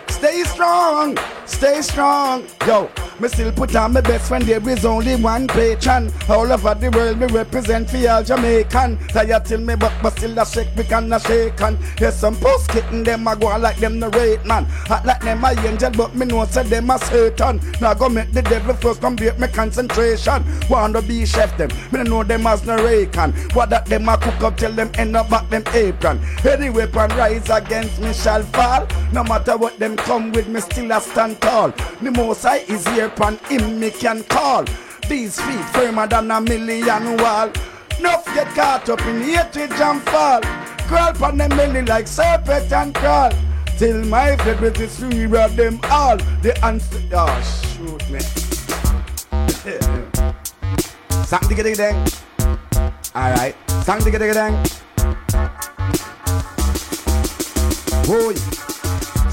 Stay strong, stay strong. Yo, me still put on my best when there is only one patron. All over the world, me represent for all Jamaican. Tired till me but but still a shake, me can a shake on. Here's some post kitten, them a go like them the rate man. Hot like them a angel, but me know say them a Satan. Now go make the devil first come break me concentration. Wanna be chef them, me know them as no rakan. What that them a cook up till them end up back them apron. Any weapon rise against me shall fall. No matter what them come with, me still a stand tall. The most high is here, pan him me can call. These feet firmer than a million wall. Enough get caught up in hatred and fall. Crawl pon them belly like serpent and crawl. Till my favorite is free of them all. The answer, oh shoot me. Sang digga digga dang. Alright, sang digga digga dang. Boy.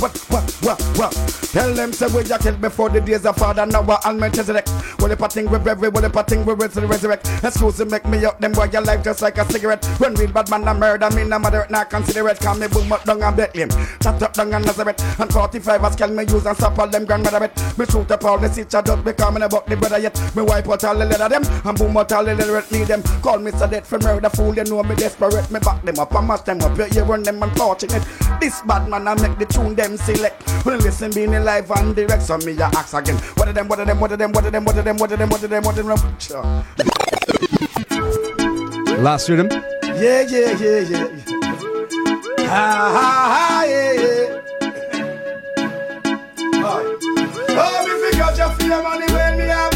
what what what what Tell them say we killed before the days of father now we're all Melchizedek. Well if I think we every well if I think we resurrect. Excuse me make me up them boy your life just like a cigarette. When real bad man a murder me no matter not consider it. Call me boom up down and Bethlehem. Chat up down and Nazareth. And 45 as can me use and stop all them grandmother bet. Me shoot up all the teacher just becoming about the brother yet. Me wipe out all the leather them and boom out all the leather need them. Call me so dead for murder fool. You know me desperate. Me back them up and mash them up. You run them unfortunate. This bad man I make the tune them them select. Will listen being live and direct. So me a ask again. What of them, what of them, what of them, what of them, what of them, what of them, what of them, what of them, sure. Last rhythm? Yeah, yeah, yeah, yeah. Ha ha ha, yeah, yeah. Oh, me figure your fear money when me have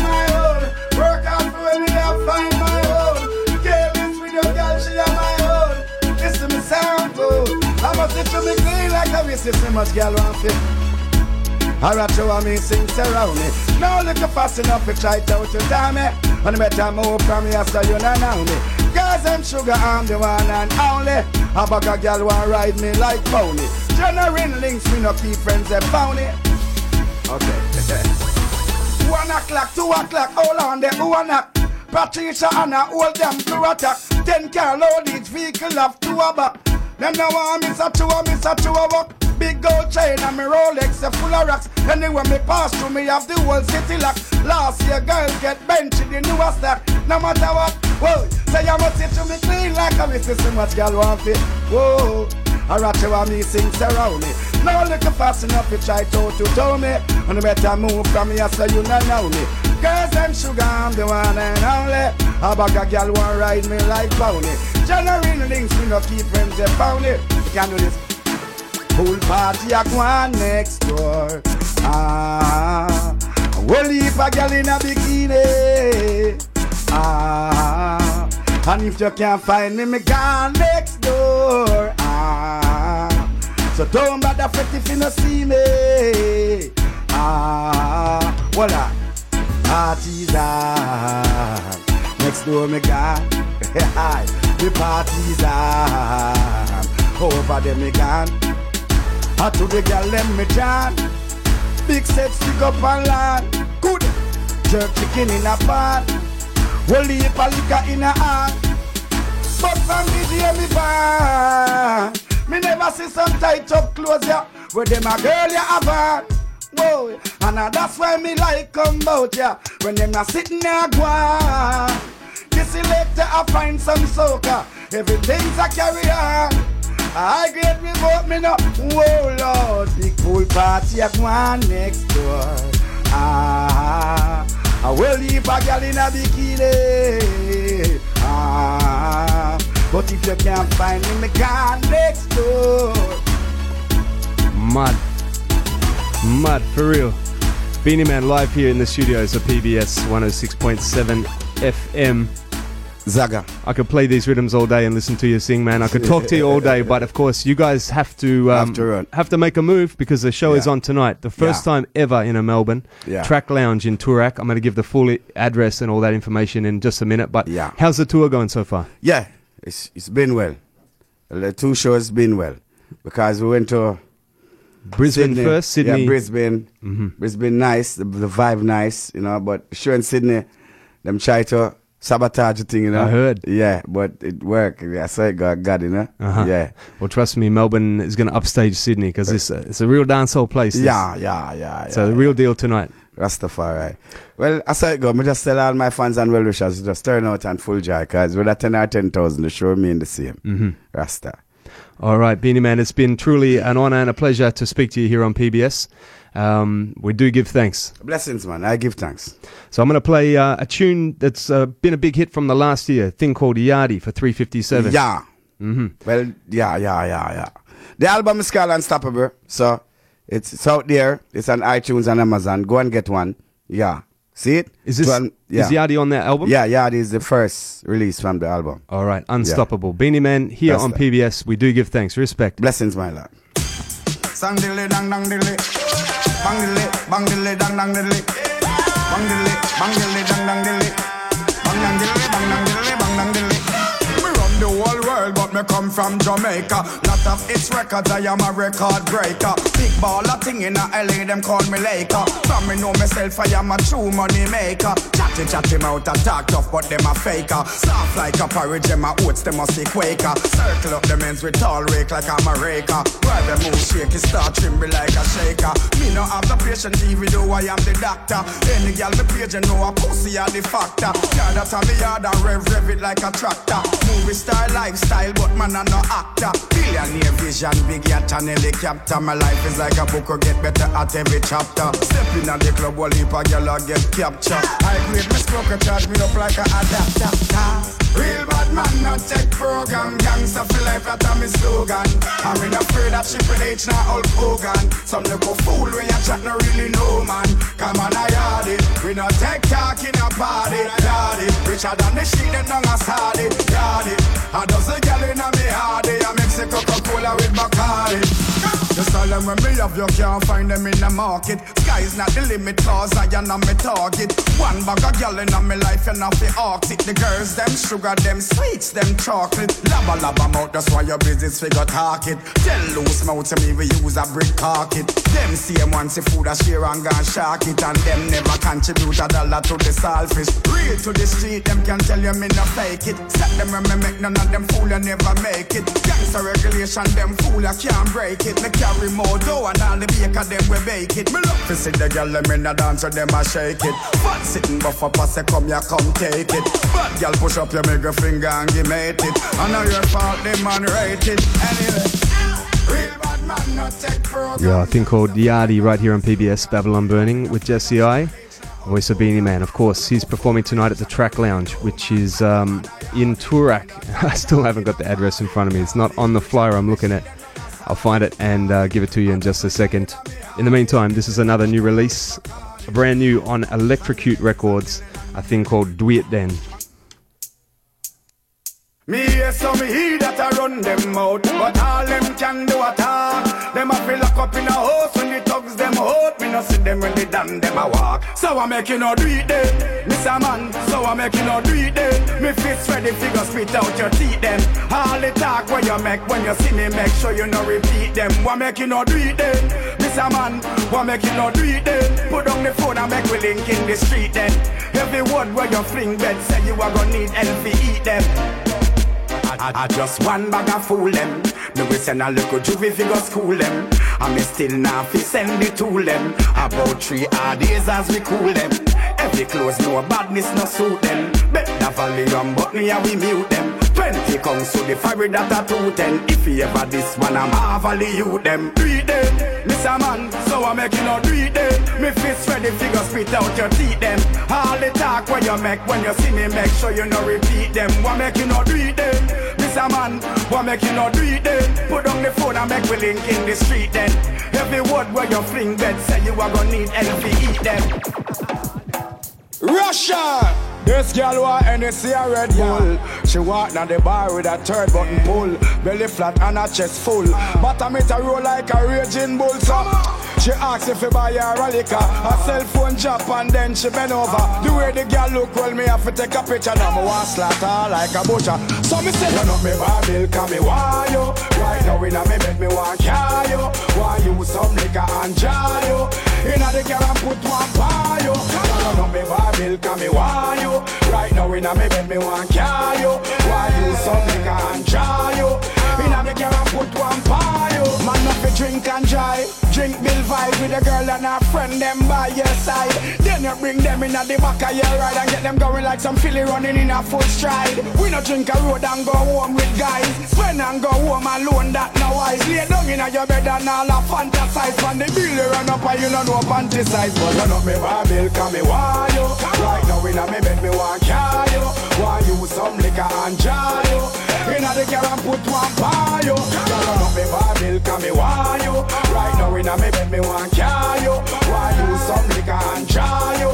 a. So much girl want fit. Alright, you want me sing around me. Now look fast enough to try to out to time eh? me. And better move from me after you not know me. Girls and sugar, I'm the one and only. A bag of girl want ride me like pony. Generating links, me no keep friends that found it. Okay. one o'clock, two o'clock, hold on there, who knock? Patricia and I hold them to attack. Ten car load each vehicle have two a back. Them now want miss a two, a miss a two a walk. Big gold chain and me Rolex are full of rocks. Anywhere me pass through, me have the whole city lock. Last year girls get benched in the newest stack. No matter what, whoa, say I must sit to me clean like a miss so much girl want fit. Whoa. I rat you me sing surround me. Now look fast enough, you try to to tell me. And better move from me, so you not know me. Girls and sugar, I'm the one and only. A bag of girl want ride me like pony. Generating links, we no keep friends, it. You can do this. Pool party a go on next door. Ah, we'll leave a girl in a bikini. Ah, and if you can't find me, me gone next door. Ah, so don't bother fret if you no see me. Ah, voila, party's on. Next door me gone. the party's on. Over there me gone. I to the girl let me jam. Big set stick up and land. Good. Jerk chicken in a pan. Holy heap of liquor in a hand. But from day me born, me never see some tight up clothes ya. Where them a girl ya have on. Whoa, and uh, that's why me like come out ya. When them a sitting there go. The selector I find some soca. Everything's a carry on. I get me vote me no. Whoa Lord, big pool party a go next door. Ah, I will leave a girl in a bikini. Ah, but if you can't find me, me gone next door. Mud. Mud, for real. Beenie Man live here in the studios of PBS 106.7 FM. Zaga. I could play these rhythms all day and listen to you sing, man. I could talk to you all day, but of course, you guys have to um, Have to have to make a move because the show is on tonight. The first Yeah. time ever in a Melbourne Yeah. track lounge in Toorak. I'm going to give the full address and all that information in just a minute. But Yeah. how's the tour going so far? Yeah, it's it's been well. The two shows been well because we went to Brisbane first, Sydney. Yeah, Brisbane. Mhm. Brisbane nice, the, the vibe nice, you know. But sure in Sydney, them try to sabotage the thing, you know. I heard. Yeah, but it worked. I saw it got, got you know. Uh-huh. Yeah. Well, trust me, Melbourne is going to upstage Sydney because it's a, it's a real dancehall place. This- Yeah, yeah, yeah. So yeah, the real deal tonight. Rastafari. Well, I saw it go. Me just tell all my fans and well wishers just turn out and full joy because whether 10 or 10,000, the show me in the same. Mhm. Rasta. All right, Beenie Man, it's been truly an honor and a pleasure to speak to you here on PBS. Um, we do give thanks. Blessings, man. I give thanks. So I'm going to play uh, a tune that's uh, been a big hit from the last year, a thing called Yardi for 357. Yeah. Mm-hmm. Well, yeah, yeah, yeah, yeah. The album is called Unstoppable. So it's, it's out there. It's on iTunes and Amazon. Go and get one. Yeah. See it? Is this One- yeah. is Yadi on that album? Yeah, Yadi is the first release from the album. All right, Unstoppable. Beenie Man here That's on that. PBS. We do give thanks. Respect. Blessings, my lord. Sang dilly dang dang dilly. Bang dilly, bang dilly dang dang dilly. Bang dilly, bang dilly dang dang dilly. Bang dang dilly, bang dang dilly, bang dang dilly. World, but me come from Jamaica. Lot of its records, I am a record breaker. Big baller thing in a LA, them call me Laker. From me know myself, I am a true money maker. Chatty chatty mouth a talk tough, but them a faker. Soft like a porridge, them a oats, them must be quaker. Circle up the men's with tall rake like I'm a raker. While them move shaky, start tremble like a shaker. Me no have the patient, even though I am the doctor. Any gal me page, you know a pussy are the factor. Yeah, that a me yard and rev rev it like a tractor. Movie star lifestyle, but man I'm no actor. Billionaire vision, big yacht and helicopter. My life is like a book, will get better at every chapter. Step in at the club, while heap a gal a get captured. I grade me smoke, charge me up like a adapter. Real bad man, not take program. Gangsta for life, that a me slogan. I'm in afraid that Triple H, not Hulk Hogan. Some little fool when you chat, no really know, man. Come on, I yard it. We not take talk in a party, yard it. Richer than the shit, them down a sard it, yard it. I does a gal in a me hardy. I mix a Coca-Cola with Bacardi. Tell them when me have you can't find them in the market. Sky's not the limit, cause I am not me target. One bag of gal in my life, and off the arctic. The girls, them sugar, them sweets, them chocolate. Laba laba mouth, that's why your business figure talk it. Tell loose mouth to me, we use a brick pocket. Them same ones, the food a share and gone shark it. And them never contribute a dollar to the selfish. Real to the street, them can tell you me no fake it. Set them when me make none of them fool, you never make it. Gangster regulation, them fool, you can't break it. Me carry more dough and all the baker, them we bake it. Me love to see the girl, them in the dance, and them a shake it. Sitting come ya come take it. Girl push up your middle finger and give mate it. I know your fault, the man rate it. Anyway. Yeah, a thing called Yardi right here on PBS, Babylon Burning with Jesse I. Voice of Beenie Man, of course. He's performing tonight at the Track Lounge, which is um, in Toorak. I still haven't got the address in front of me. It's not on the flyer I'm looking at. I'll find it and uh, give it to you in just a second. In the meantime, this is another new release, brand new on Electrocute Records, a thing called Do It Then. Me hear some hear that I run them out, but all them can do a talk. Them a feel lock up in a house when the thugs them out. Me no see them when they done them a walk. So I make you no do it then, Mr. Man. So I make you no do it then. Me fist ready figure spit out your teeth them. All the talk when you make when you see me, make sure you no repeat them. What make you no do it then, Mr. Man? What make you no do it then? Put down the phone and make we link in the street then. Every word where you fling bed say you are gonna need help to eat them. I, just one bag of fool them. Me we send a little juvie figure school them. And me still now fi send it to them. About three hard days as we cool them. Every close no badness no suit them. Bet the volume but me we mute them. Twenty comes to the fire that a two ten. If you ever this one I'm marvel you them. Read them, Mr. Man. So I make you not read them. Me fist ready figure spit out your teeth them. All the talk when you make when you see me make sure you no repeat them. What make you not read them, Mr. Man? What make you not read them? Put down the phone and make we link in the street then. Every word where you fling bed say you are gonna need help to eat them. Russia! This girl want NSC a Red Bull. She walk down the bar with a third button pull. Belly flat and her chest full. Bottom it a roll like a raging bull. So she asks if you buy her a liquor. Her cell phone drop and then she bend over. The way the girl look, well, me have to take a picture. Now me want slaughter like a butcher. So me say, run up me bar bill, come me want you. Right now a me bed, me want carry you. Want you some liquor and jar you. Inna the girl and put one by you. Run up me bar bill, come me want you. Right now in a me bed, me want carry you. Want you some liquor and jar you. Inna the girl and put one you. Man up fi drink and drive. Drink bill vibe with a girl and her friend them by your side. Then you bring them in at the back of your ride and get them going like some filly running in a full stride. We no drink a road and go home with guys. Spend and go home alone, that no wise. Lay down in your bed and all a fantasize. When the bill you run up and you don't know panty size. But run up me bar bill, come me want you. Right now in a me bed, me want carry you. Want you some liquor and jar you. Inna the car and put one by you. Run up me bar bill, come me want you. Right now in a me bed, me want carry you. Want you some liquor and jar you.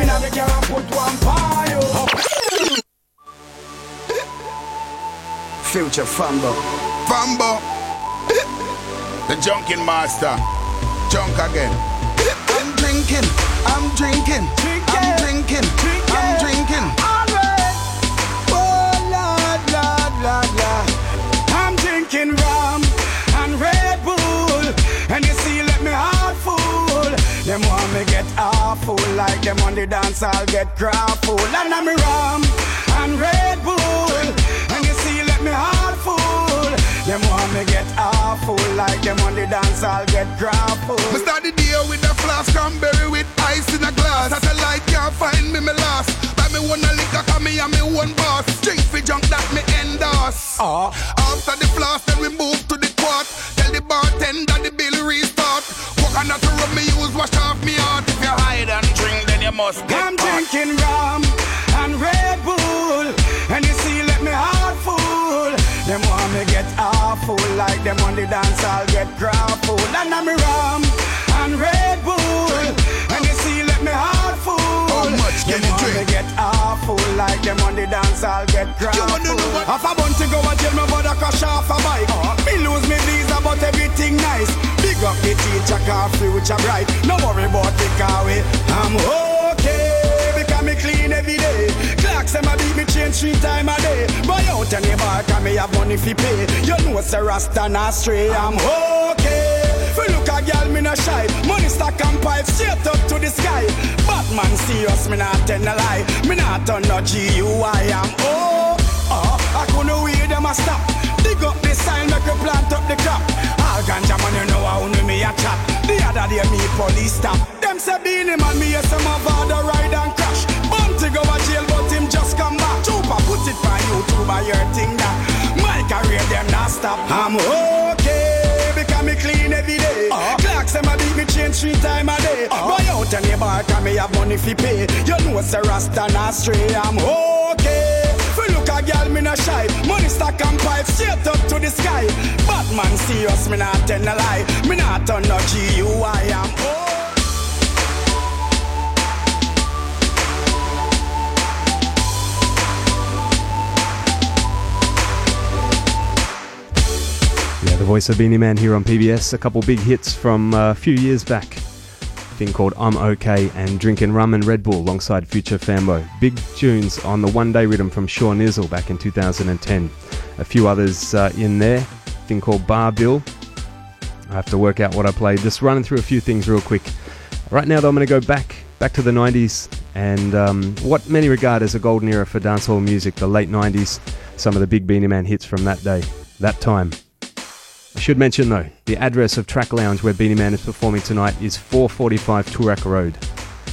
Inna the car put one by you. Future Fambo. Fambo. the junkin master. Junk again. I'm drinking, I'm drinking, I'm drinking, I'm drinking. Oh Lord, Lord, Lord, Lord. I'm drinking rum awful, like them on the dance, I'll get grappled. And I'm rum and Red Bull, and you see, let me heart full. Them want me get awful, like them on the dance, I'll get grappled. Me start the day with a flask cranberry with ice in a glass. Satellite can't find me, me lost. Me one a liquor, cause me and me one boss. Drink for junk that me endorse. Uh. After the flask, then we move to the quart. Tell the bartender the bill restart. Coconut rum me use, wash off me heart. If you hide and drink, then you must get I'm caught. drinking rum and Red Bull, and you see, let me heart full. Them want me get awful, like them on the dance, I'll get grappled. And I'm rum and Red Bull, How much Them can you want me drink? get awful, like them on the dance, I'll get grappled. Half a to go and jail, my brother crash off a bike. Me lose me visa, but everything nice. Big up the teacher, car future bright. No worry about the car way. I'm okay, because me clean every day. Clocks them a beat me change three time a day. Buy out any bar, cause me have money fi pay. You know say Rasta not stray. I'm okay. Fi look a girl, me not shy. Money stack and pipe straight up to the sky. Batman serious, me not tell a lie. Me not turn no GUI. I'm oh, oh. I couldn't wait them a stop. Dig up the sign, make you plant up the crop. All ganja man, you know how only me a chat. The other day me police stop. Them say Beenie man, me yes some of the ride and crash. Bounty go a jail, but him just come back. Chupa put it for YouTube, I your thing that. My career them not stop. I'm okay change three time a day. Uh-huh. Buy out any bar, cause me have money fi pay. You know say Rasta not stray. I'm okay. Fi look a girl, me not shy. Money stack and pipe straight up to the sky. Batman serious, me not tell a lie. Me not turn no GUI. I'm oh. Yeah, the voice of Beenie Man here on PBS. A couple big hits from uh, a few years back. Thing called I'm Okay and Drinking Rum and Red Bull alongside Future Fambo. Big tunes on the One Day Rhythm from Sean Izzle back in 2010. A few others uh, in there. Thing called Bar Bill. I have to work out what I played. Just running through a few things real quick. Right now, though, I'm going to go back back to the 90s and um, what many regard as a golden era for dancehall music, the late 90s. Some of the big Beenie Man hits from that day, that time. I should mention though, the address of Track Lounge where Beenie Man is performing tonight is 445 Toorak Road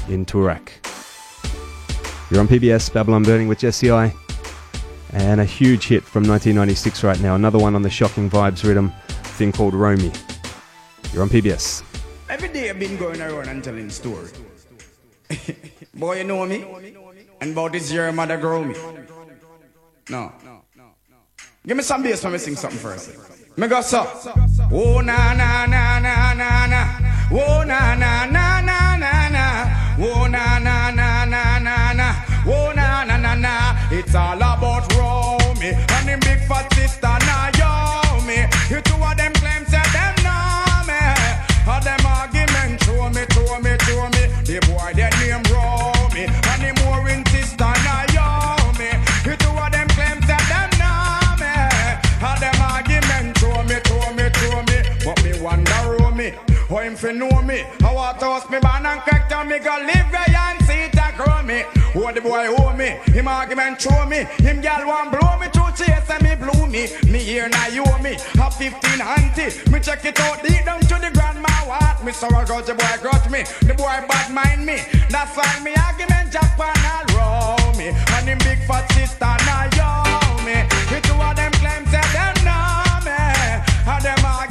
in Toorak. You're on PBS, Babylon Burning with Jesse I. And a huge hit from 1996 right now. Another one on the Shocking Vibes rhythm, thing called Romie. You're on PBS. Every day I've been going around and telling story. Boy, you know me? And about this year, mother grow me. No. Give me some bass when me sing something first. Me go so. Oh na na na na na na. Oh na na na na na na. Oh na na na na na na. Oh na na na na. It's all about Romie and the big fat sister. Fi know me. I want to host me ban and crack down me go live where and see it a grow me. Who the boy owe me? Him argument show me. Him gal want blow me to chase and me blew me. Me here now you owe me. Have 15 auntie. Me check it out deep down to the grandma what. Me sorrow got the boy grudge me. The boy bad mind me. That's why me argument Japan all row me. And him big fat sister now yo me. The two of them claim say them know me. And them argument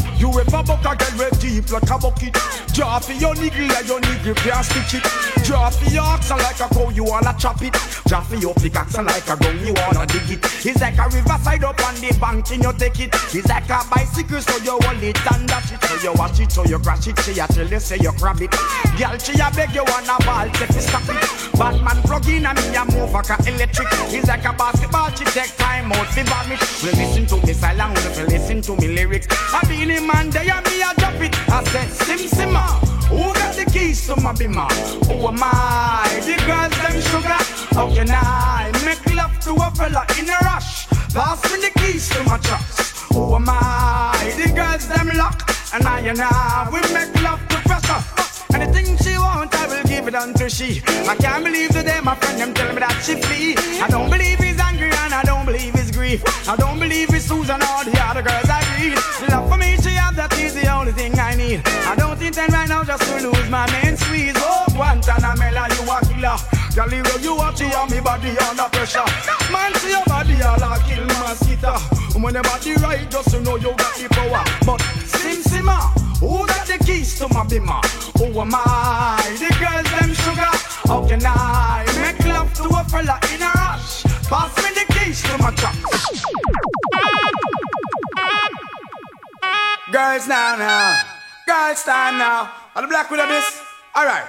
You ever buck a girl with deep like a bucket? Draw your niggle like your niggle can't stitch it. Draw your oxen like a cow you wanna chop it. Draw for your pickaxe like a gun you wanna dig it. It's like a riverside up on the bank and you take it. It's like a bicycle so you hold it and dash it. So you watch it so you crash it She a tell you say you grab it. Girl she a beg you wanna ball take it stop it. Batman plug in and me a move like a electric. It's like a basketball she take time out fi vomit. We listen to me silent we listen to me lyrics I be the man there and me a drop it I said sim simma ah, Who got the keys to my bimmer? Ah? Who am I? The girls them sugar How can I make love to a fella in a rush? Pass me the keys to my trucks Who am I? The girls them lock And I and I we make love to pressure Anything she want, I will give it unto she. I can't believe today my friend them tell me that she flee. I don't believe he's angry and I don't believe he's grief. I don't believe it's Susan or the other girls I read. Love for me, that is the only thing I need. I don't intend right now just to lose my main squeeze. Oh, Guantanamela, you a killer. Girl, you you watch you and me body under pressure. Man, see your body all a kill mosquito. When your body right, just to know you got the power. But Sim Simma, who got the keys to my bimmer? Who am I? The girls them sugar. How can I make love to a fella in a rush? Pass me the keys to my truck. Girls now now, girls time now. Are the black with a miss? All right.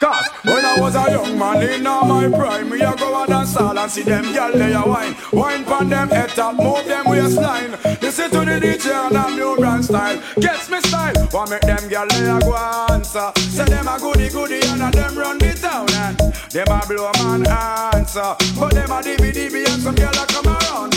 Cause when I was a young man in all my prime Me a go a dance hall and see them gyal they a wine. Wine pon them head top, move them waistline. Listen to the DJ and a new brand style. Gets me style, want make them gyal they a go answer? Say them a goody goody and a them run the town. And them a blow man answer. But them a dibby and some gyal a come around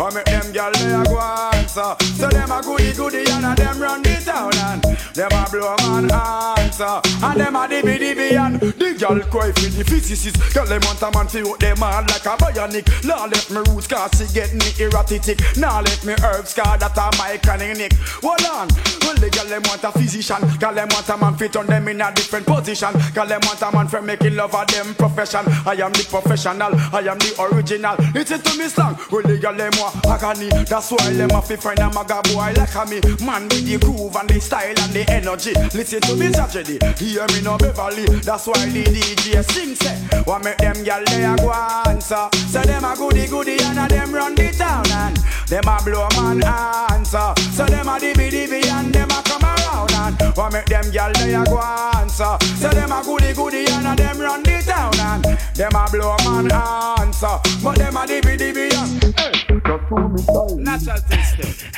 Want make them gyal they a go answer Say them a goody goody and a them run the town And them a blow man answer And them a dibby dibby and the girl cry for the physicist. Girl them want a man fi out them hard like a bionic. Now let me roots cause she get me erratic. Now let me herbs cause that a my chronic Hold on. Well the girl them want a physician. Girl them want a man fit on them in a different position. Girl them want a man for making love of them profession. I am the professional. I am the original. Listen to me slang. Well the girl them want agony That's why them have to find a maga boy like a me. Man with the groove and the style and the energy. Listen to me tragedy Hear me no Beverly. That's why the DJ sing say. What make them gyal they a go answer? Say them a goody goody and a them run the town And them a blow man answer. So them a dibby dibby and them a come around And what make them gyal they a go answer? Say them a goody goody and a them run the town And them a blow man answer. But them a dibby dibby and hey. Natural thing still.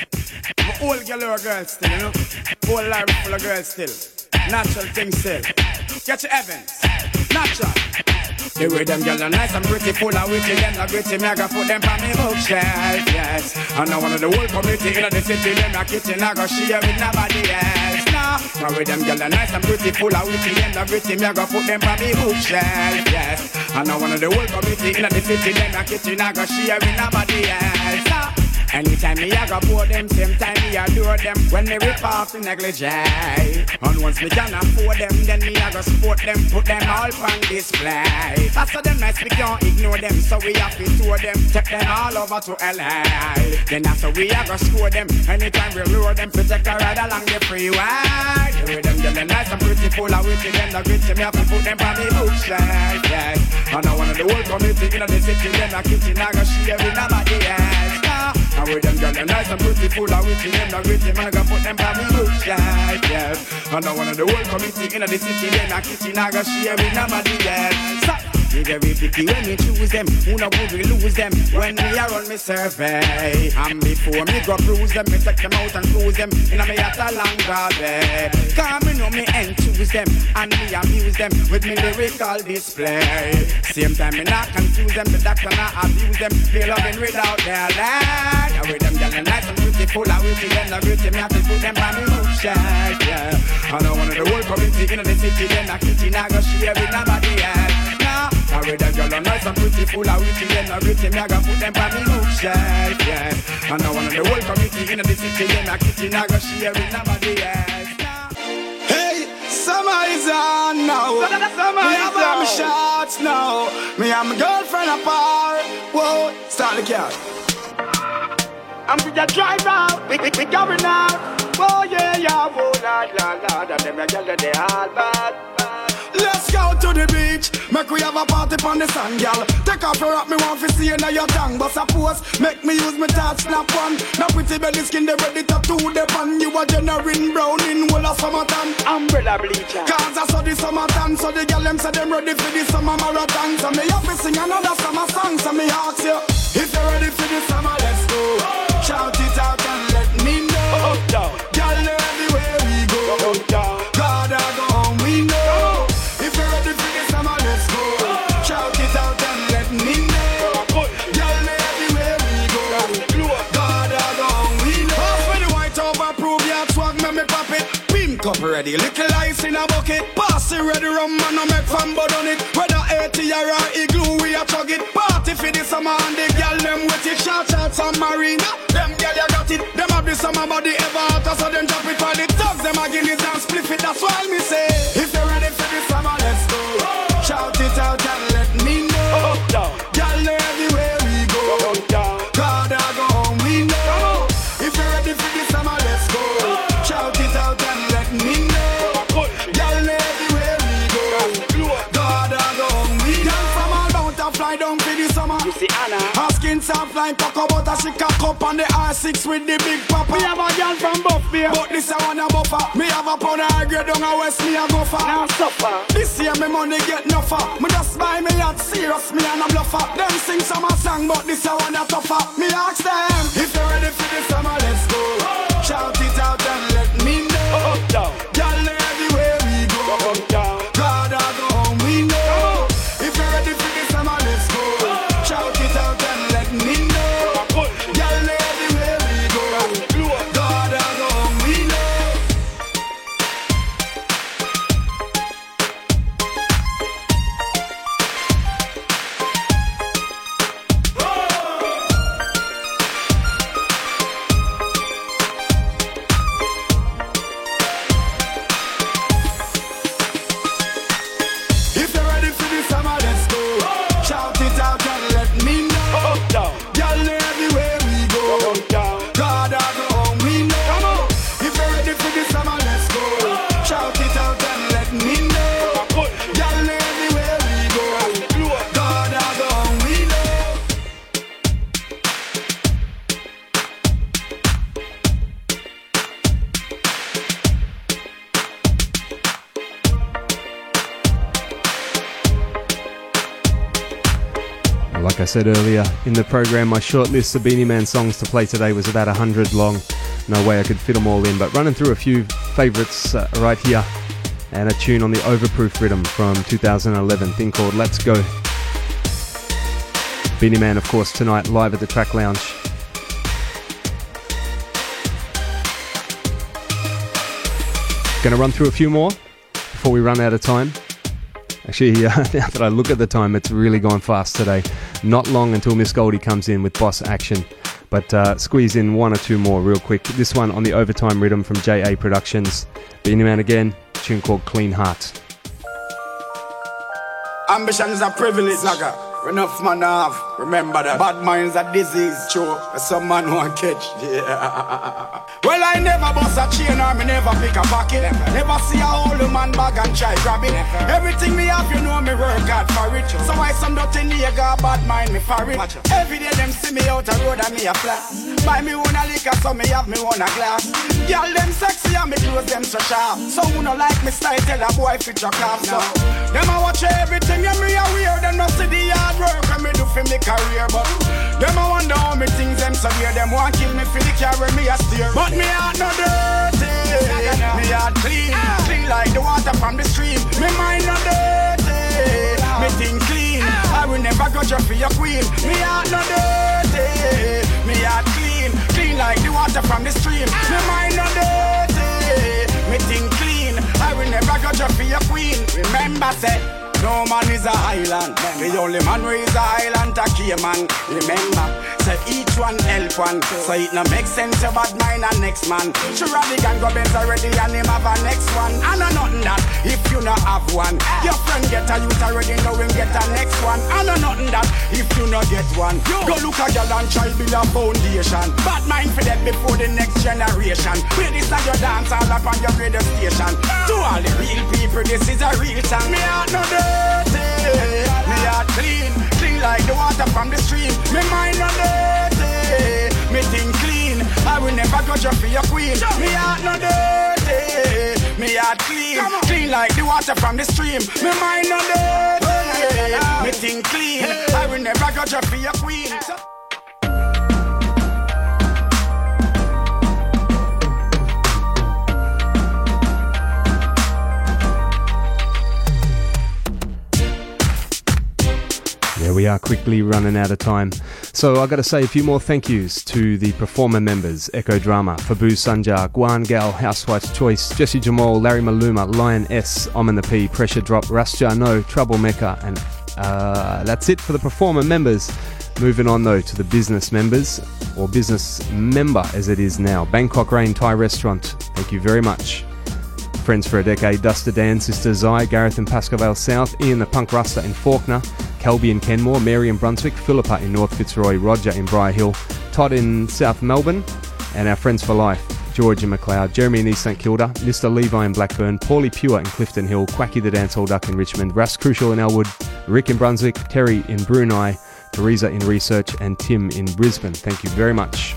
My old girl or girl still, you know? Whole life full of girls still. Natural thing still. Get your Evans Natural the way them girls are nice and pretty, full of witty, them not gritty, me I go put them on me bookshelf, yes. And now one of the whole community in the city, them a kitchen, I go share with nobody else. Nah, now with them girls are nice and pretty, full of witty, them not gritty, me I go put them on me bookshelf, yes. And now one of the whole community in the city, them a kitchen, I go share with nobody else. Nah. Anytime me I go pour them, same time me adore them. When me rip off the negligee And once me can afford them, then me I go support them Put them all on display. After them nice, we can't ignore them So we have to tour them, take them all over to LA Then after we I go score them. Anytime we lure them, to take a ride along the freeway. The way them, them nice and pretty, full of witty Them the gritty, me have to put them on the bookshelf, yes And I wanna the whole community in the city, then a kitchen, I got share with nobody else. And with them girls, nice and beautiful, and with them, not with them, and I got put them on me roof, yes. And I want the whole community in the city, then a kitchen, I got share with nobody else. Stop. They very picky when me choose them. Who know would we lose them when we are on me survey? And before me go cruise them, me take them out and cruise them in a me at a longer day. Cause me know me and choose them and me amuse them with me lyrical display. Same time me not confuse them, the doctor not abuse them. They loving without their land. And with them young nice and beautiful, I will be them, I will me have to put them by me shack, yeah. I know of the whole community in the city, then I kitchen I go share with nobody else. I with them girl are nice and beautiful, I will be them, I will me I go put them on me roof shack, yeah. I know one of the whole community in the city, I kitchen I go share with nobody else. Hey, summer is on now. Summer me have on on. my shots now. Me and my girlfriend apart. Whoa, start the car. I'm with the driver, we, we, we going out. Oh yeah, yeah, oh la la la, that them a girl that they all bad. Let's go to the beach. Make we have a party on the sand, girl. Take off your rock, me want to see you now your tongue. But suppose, make me use my touch snap one. Now pretty belly skin, they ready to do the pan. You are generating brown in whole of summertime. Umbrella bleacher. Cause I saw the summertime, so the girl them say them ready for the summer marathon. So me have to sing another summer song. So me ask you, if you're ready for the summer, ready, little ice in a bucket. Pass it ready, rum and no make fun but on it. Whether 80 or igloo, we a chug it. Party for the summer and the girl them with it. Shout out some marina. Them girl you got it. Them have the summer body ever hotter, so them drop it for the thugs. Them a guineas and split it. That's why me say, if you're ready for the summer, let's go. Shout it out and let me know. Girl, everywhere Soft like cocoa butter. She cock up on the R6 with the big papa. Me have a girl from Buffalo. But this I wanna buffer. Me have a pound of high grade down a west, me a go for. Now suffer. This year me money get no for. Me just buy me yacht serious, me and a bluffer. Them sing summer song, but this I wanna tougher. Me ask them if you're ready for the summer, let's go. Shout it out and let me know. Everywhere I said earlier in the program, my short list of Beenie Man songs to play today was about 100 long. No way I could fit them all in, but running through a few favourites uh, right here. And a tune on the Overproof rhythm from 2011, thing called Let's Go. Beenie Man, of course, tonight live at the Track Lounge. Gonna run through a few more before we run out of time. Actually, uh, now that I look at the time, it's really gone fast today. Not long until Miss Goldie comes in with boss action. But uh, squeeze in one or two more real quick. This one on the overtime rhythm from JA Productions. Beenie Man again, tune called Clean Heart. Ambition is a privilege, nigga. Enough man have. Remember that. Bad minds a disease. True. Some man won't catch. Yeah. Well, I never bust a chain or me never pick a pocket. Never, see a old man bag and try grab it. Everything me have, you know me work hard for it. So why some dirty nigga bad mind me for it? Every day them see me out the road and me a flat. Buy me one a liquor, so me have me one a glass. Girl them sexy and me clothes them so sharp. So who no like me style, tell a boy fit your off. So them a watch everything and me a wear. Them no see the hard career, but them a wonder how me things them weird. Them want kill me for the carry me a steer, but me heart no dirty. Me heart clean, clean like the water from the stream. Me mind no dirty. Me think clean. I will never go you for your queen. Me heart no dirty. Me heart clean, clean like the water from the stream. Me mind no dirty. Me think clean. I will never go you for your queen. Remember, say. No man is a island. The only man who is a island a man. Remember, say each one help one. So it no make sense your bad mind and next man. Sure the gang go Benz already and him have a next one. And a nothing that if you no have one. Your friend get a youth already know him get a next one. And a nothing that if you no get one. Go look a girl and try build a foundation. Bad mind for that before the next generation. Play this at your dance all up on your radio station. To all the real people, this is a real song. Me heart no dirty. Me clean, clean like the water from the stream. Me mind no dirty. Me think clean. I will never go just for your queen. Me heart no dirty. Me heart clean, clean like the water from the stream. Me mind no dirty. Me think clean. I will never go just for your queen. We are, quickly running out of time. So I got to say a few more thank yous to the performer members Echo Drama, Fabu Sanjar, Guan Gal, Housewife's Choice, Jesse Jamal, Larry Maluma, Lion S, Omen the P, Pressure Drop, Rasja No, Trouble Mecca, and uh, that's it for the performer members. Moving on though to the business members, or business member as it is now. Bangkok Rain Thai Restaurant, thank you very much. Friends for a decade, Duster Dan, Sister Zai, Gareth and Pascoe Vale South, Ian the Punk Ruster in Fawkner, Kelby in Kenmore, Mary in Brunswick, Philippa in North Fitzroy, Roger in Briar Hill, Todd in South Melbourne, and our friends for life, George in Macleod, Jeremy in East St Kilda, Mr. Levi in Blackburn, Paulie Pure in Clifton Hill, Quacky the Dancehall Duck in Richmond, Russ Crucial in Elwood, Rick in Brunswick, Terry in Brunei, Teresa in Research, and Tim in Brisbane. Thank you very much.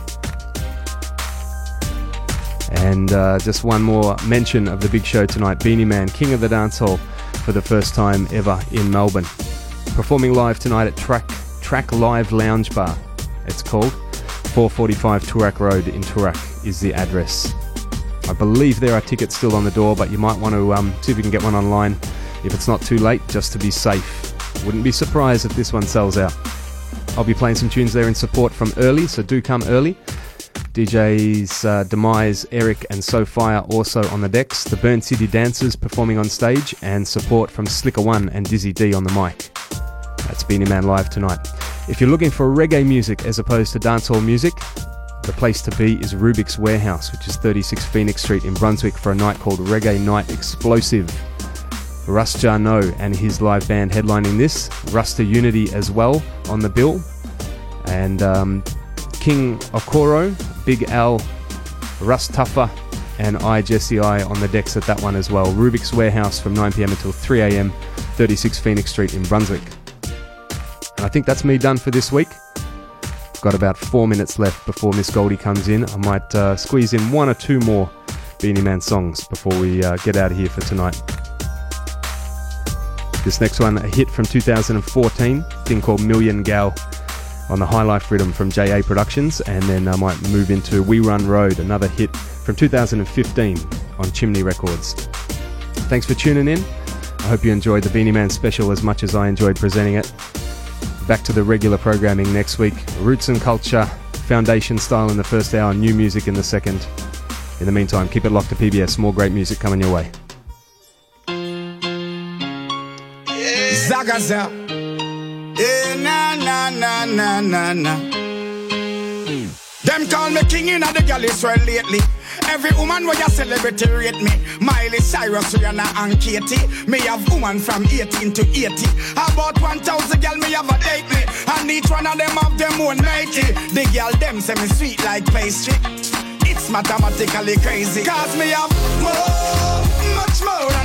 And uh, just one more mention of the big show tonight Beenie Man, King of the Dancehall, for the first time ever in Melbourne. Performing live tonight at Track, Track Live Lounge Bar, it's called. 445 Toorak Road in Toorak is the address. I believe there are tickets still on the door, but you might want to um, see if you can get one online if it's not too late, just to be safe. Wouldn't be surprised if this one sells out. I'll be playing some tunes there in support from early, so do come early. DJs uh, Demise, Eric, and Sophia also on the decks. The Burn City Dancers performing on stage, and support from Slicker One and Dizzy D on the mic. That's Beenie Man live tonight. If you're looking for reggae music as opposed to dancehall music, the place to be is Rubik's Warehouse, which is 36 Phoenix Street in Brunswick for a night called Reggae Night Explosive. Russ Jarno and his live band headlining this. Ruster Unity as well on the bill. And um, King Okoro, Big Al, Russ Tuffer, and I, Jesse I, on the decks at that one as well. Rubik's Warehouse from 9pm until 3am, 36 Phoenix Street in Brunswick. And I think that's me done for this week. Got about four minutes left before Miss Goldie comes in. I might uh, squeeze in one or two more Beenie Man songs before we uh, get out of here for tonight. This next one, a hit from 2014, thing called Million Gal on the High Life Rhythm from JA Productions, and then I might move into We Run Road, another hit from 2015 on Chimney Records. Thanks for tuning in. I hope you enjoyed the Beenie Man special as much as I enjoyed presenting it. Back to the regular programming next week. Roots and culture, foundation style in the first hour, new music in the second. In the meantime, keep it locked to PBS. More great music coming your way. Yeah, na na na na na na. Them call me king in the galleys well lately. Every woman where you celebrity rate me. Miley Cyrus, Rihanna, and Katie. Me have woman from 18 to 80. About 1,000 gal me have a date me. And each one of them have them own nighty. The girl them say me sweet like pastry. It's mathematically crazy. Cause me have more, much more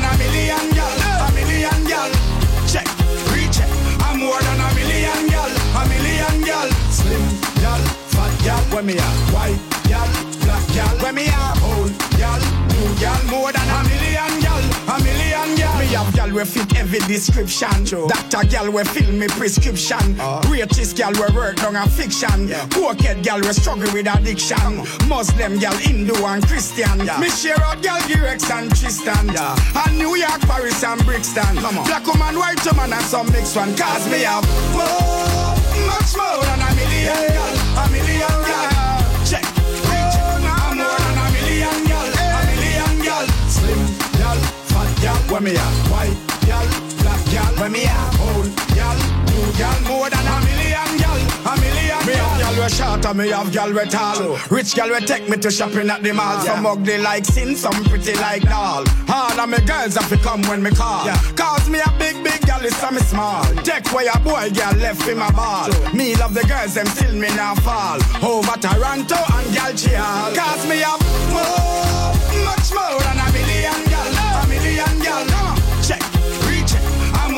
When me have white gal, black gal. When me have old gal, new gal. More than a million gal. A million gal. Me have gal we fit every description. Doctor gal we fill me prescription. Greatest gal we work down a fiction. Pocket gal we struggle with addiction. Muslim gal, Hindu and Christian. Me share out gal Girex and Tristan. And New York, Paris and Brixton. Black woman, white woman and some mixed one. Cause me have more, much more than a million gal. Gal. When me have white gal, black gal. When me have old gal, new gal. More than a million gal. A million me have gal we short and me have gal we tall. Rich gal we take me to shopping at the mall. Some ugly like sin, some pretty like doll. All of me girls have to come when me call. Cause me a big, big gal is some small. Take where a boy girl left in my ball. Me love the girls, them still me now fall. Over Toronto and gal chial. Cause me have more, much more than a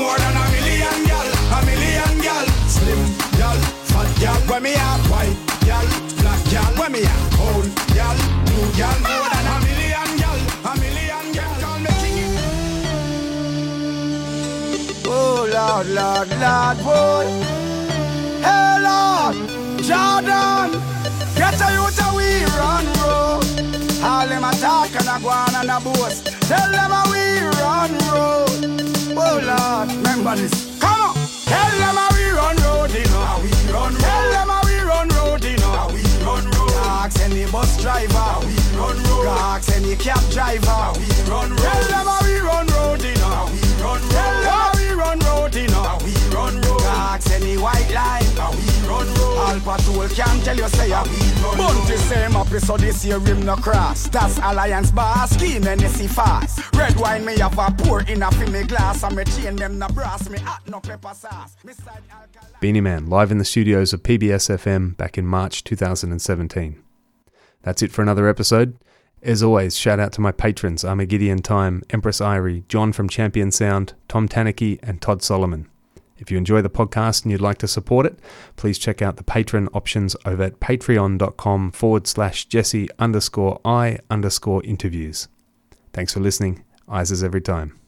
more than a million gal. A million gal. Slim gal, fat gal. When me have white gal, black gal. When me have old gal, new gal. More than a million gal. A million gal. Oh Lord, Lord, Lord, boy. Hey Lord, Jordan, get a youth a we run road. All them a talk and a go on and a boast. Tell them a we run road. Oh Lord, remember this. Come on, tell them a we run road, you know. A we run road. Tell them a we run road, you know. A we run road. Ask any bus driver. A we run road. Ask any cab driver. A we run road. Tell them a we run road, you know. A we run road. Tell them a we run road, you know. A we run road. Ask any white line. A we run road. All patrol can tell you say a we run road. Bunty same up so this year him no cross. That's alliance bar scheme and see fast. Red wine me have a pour in a me glass and me chain them na brass me hot no pepper sauce. Me side alkaline. Beenie Man, live in the studios of PBS FM back in March 2017. That's it for another episode. As always, shout out to my patrons Armageddon Time, Empress Irie, John from Champion Sound, Tom Tanaki, and Todd Solomon. If you enjoy the podcast and you'd like to support it, please check out the patron options over at patreon.com forward slash Jesse underscore I underscore interviews. Thanks for listening. Eyes as every time.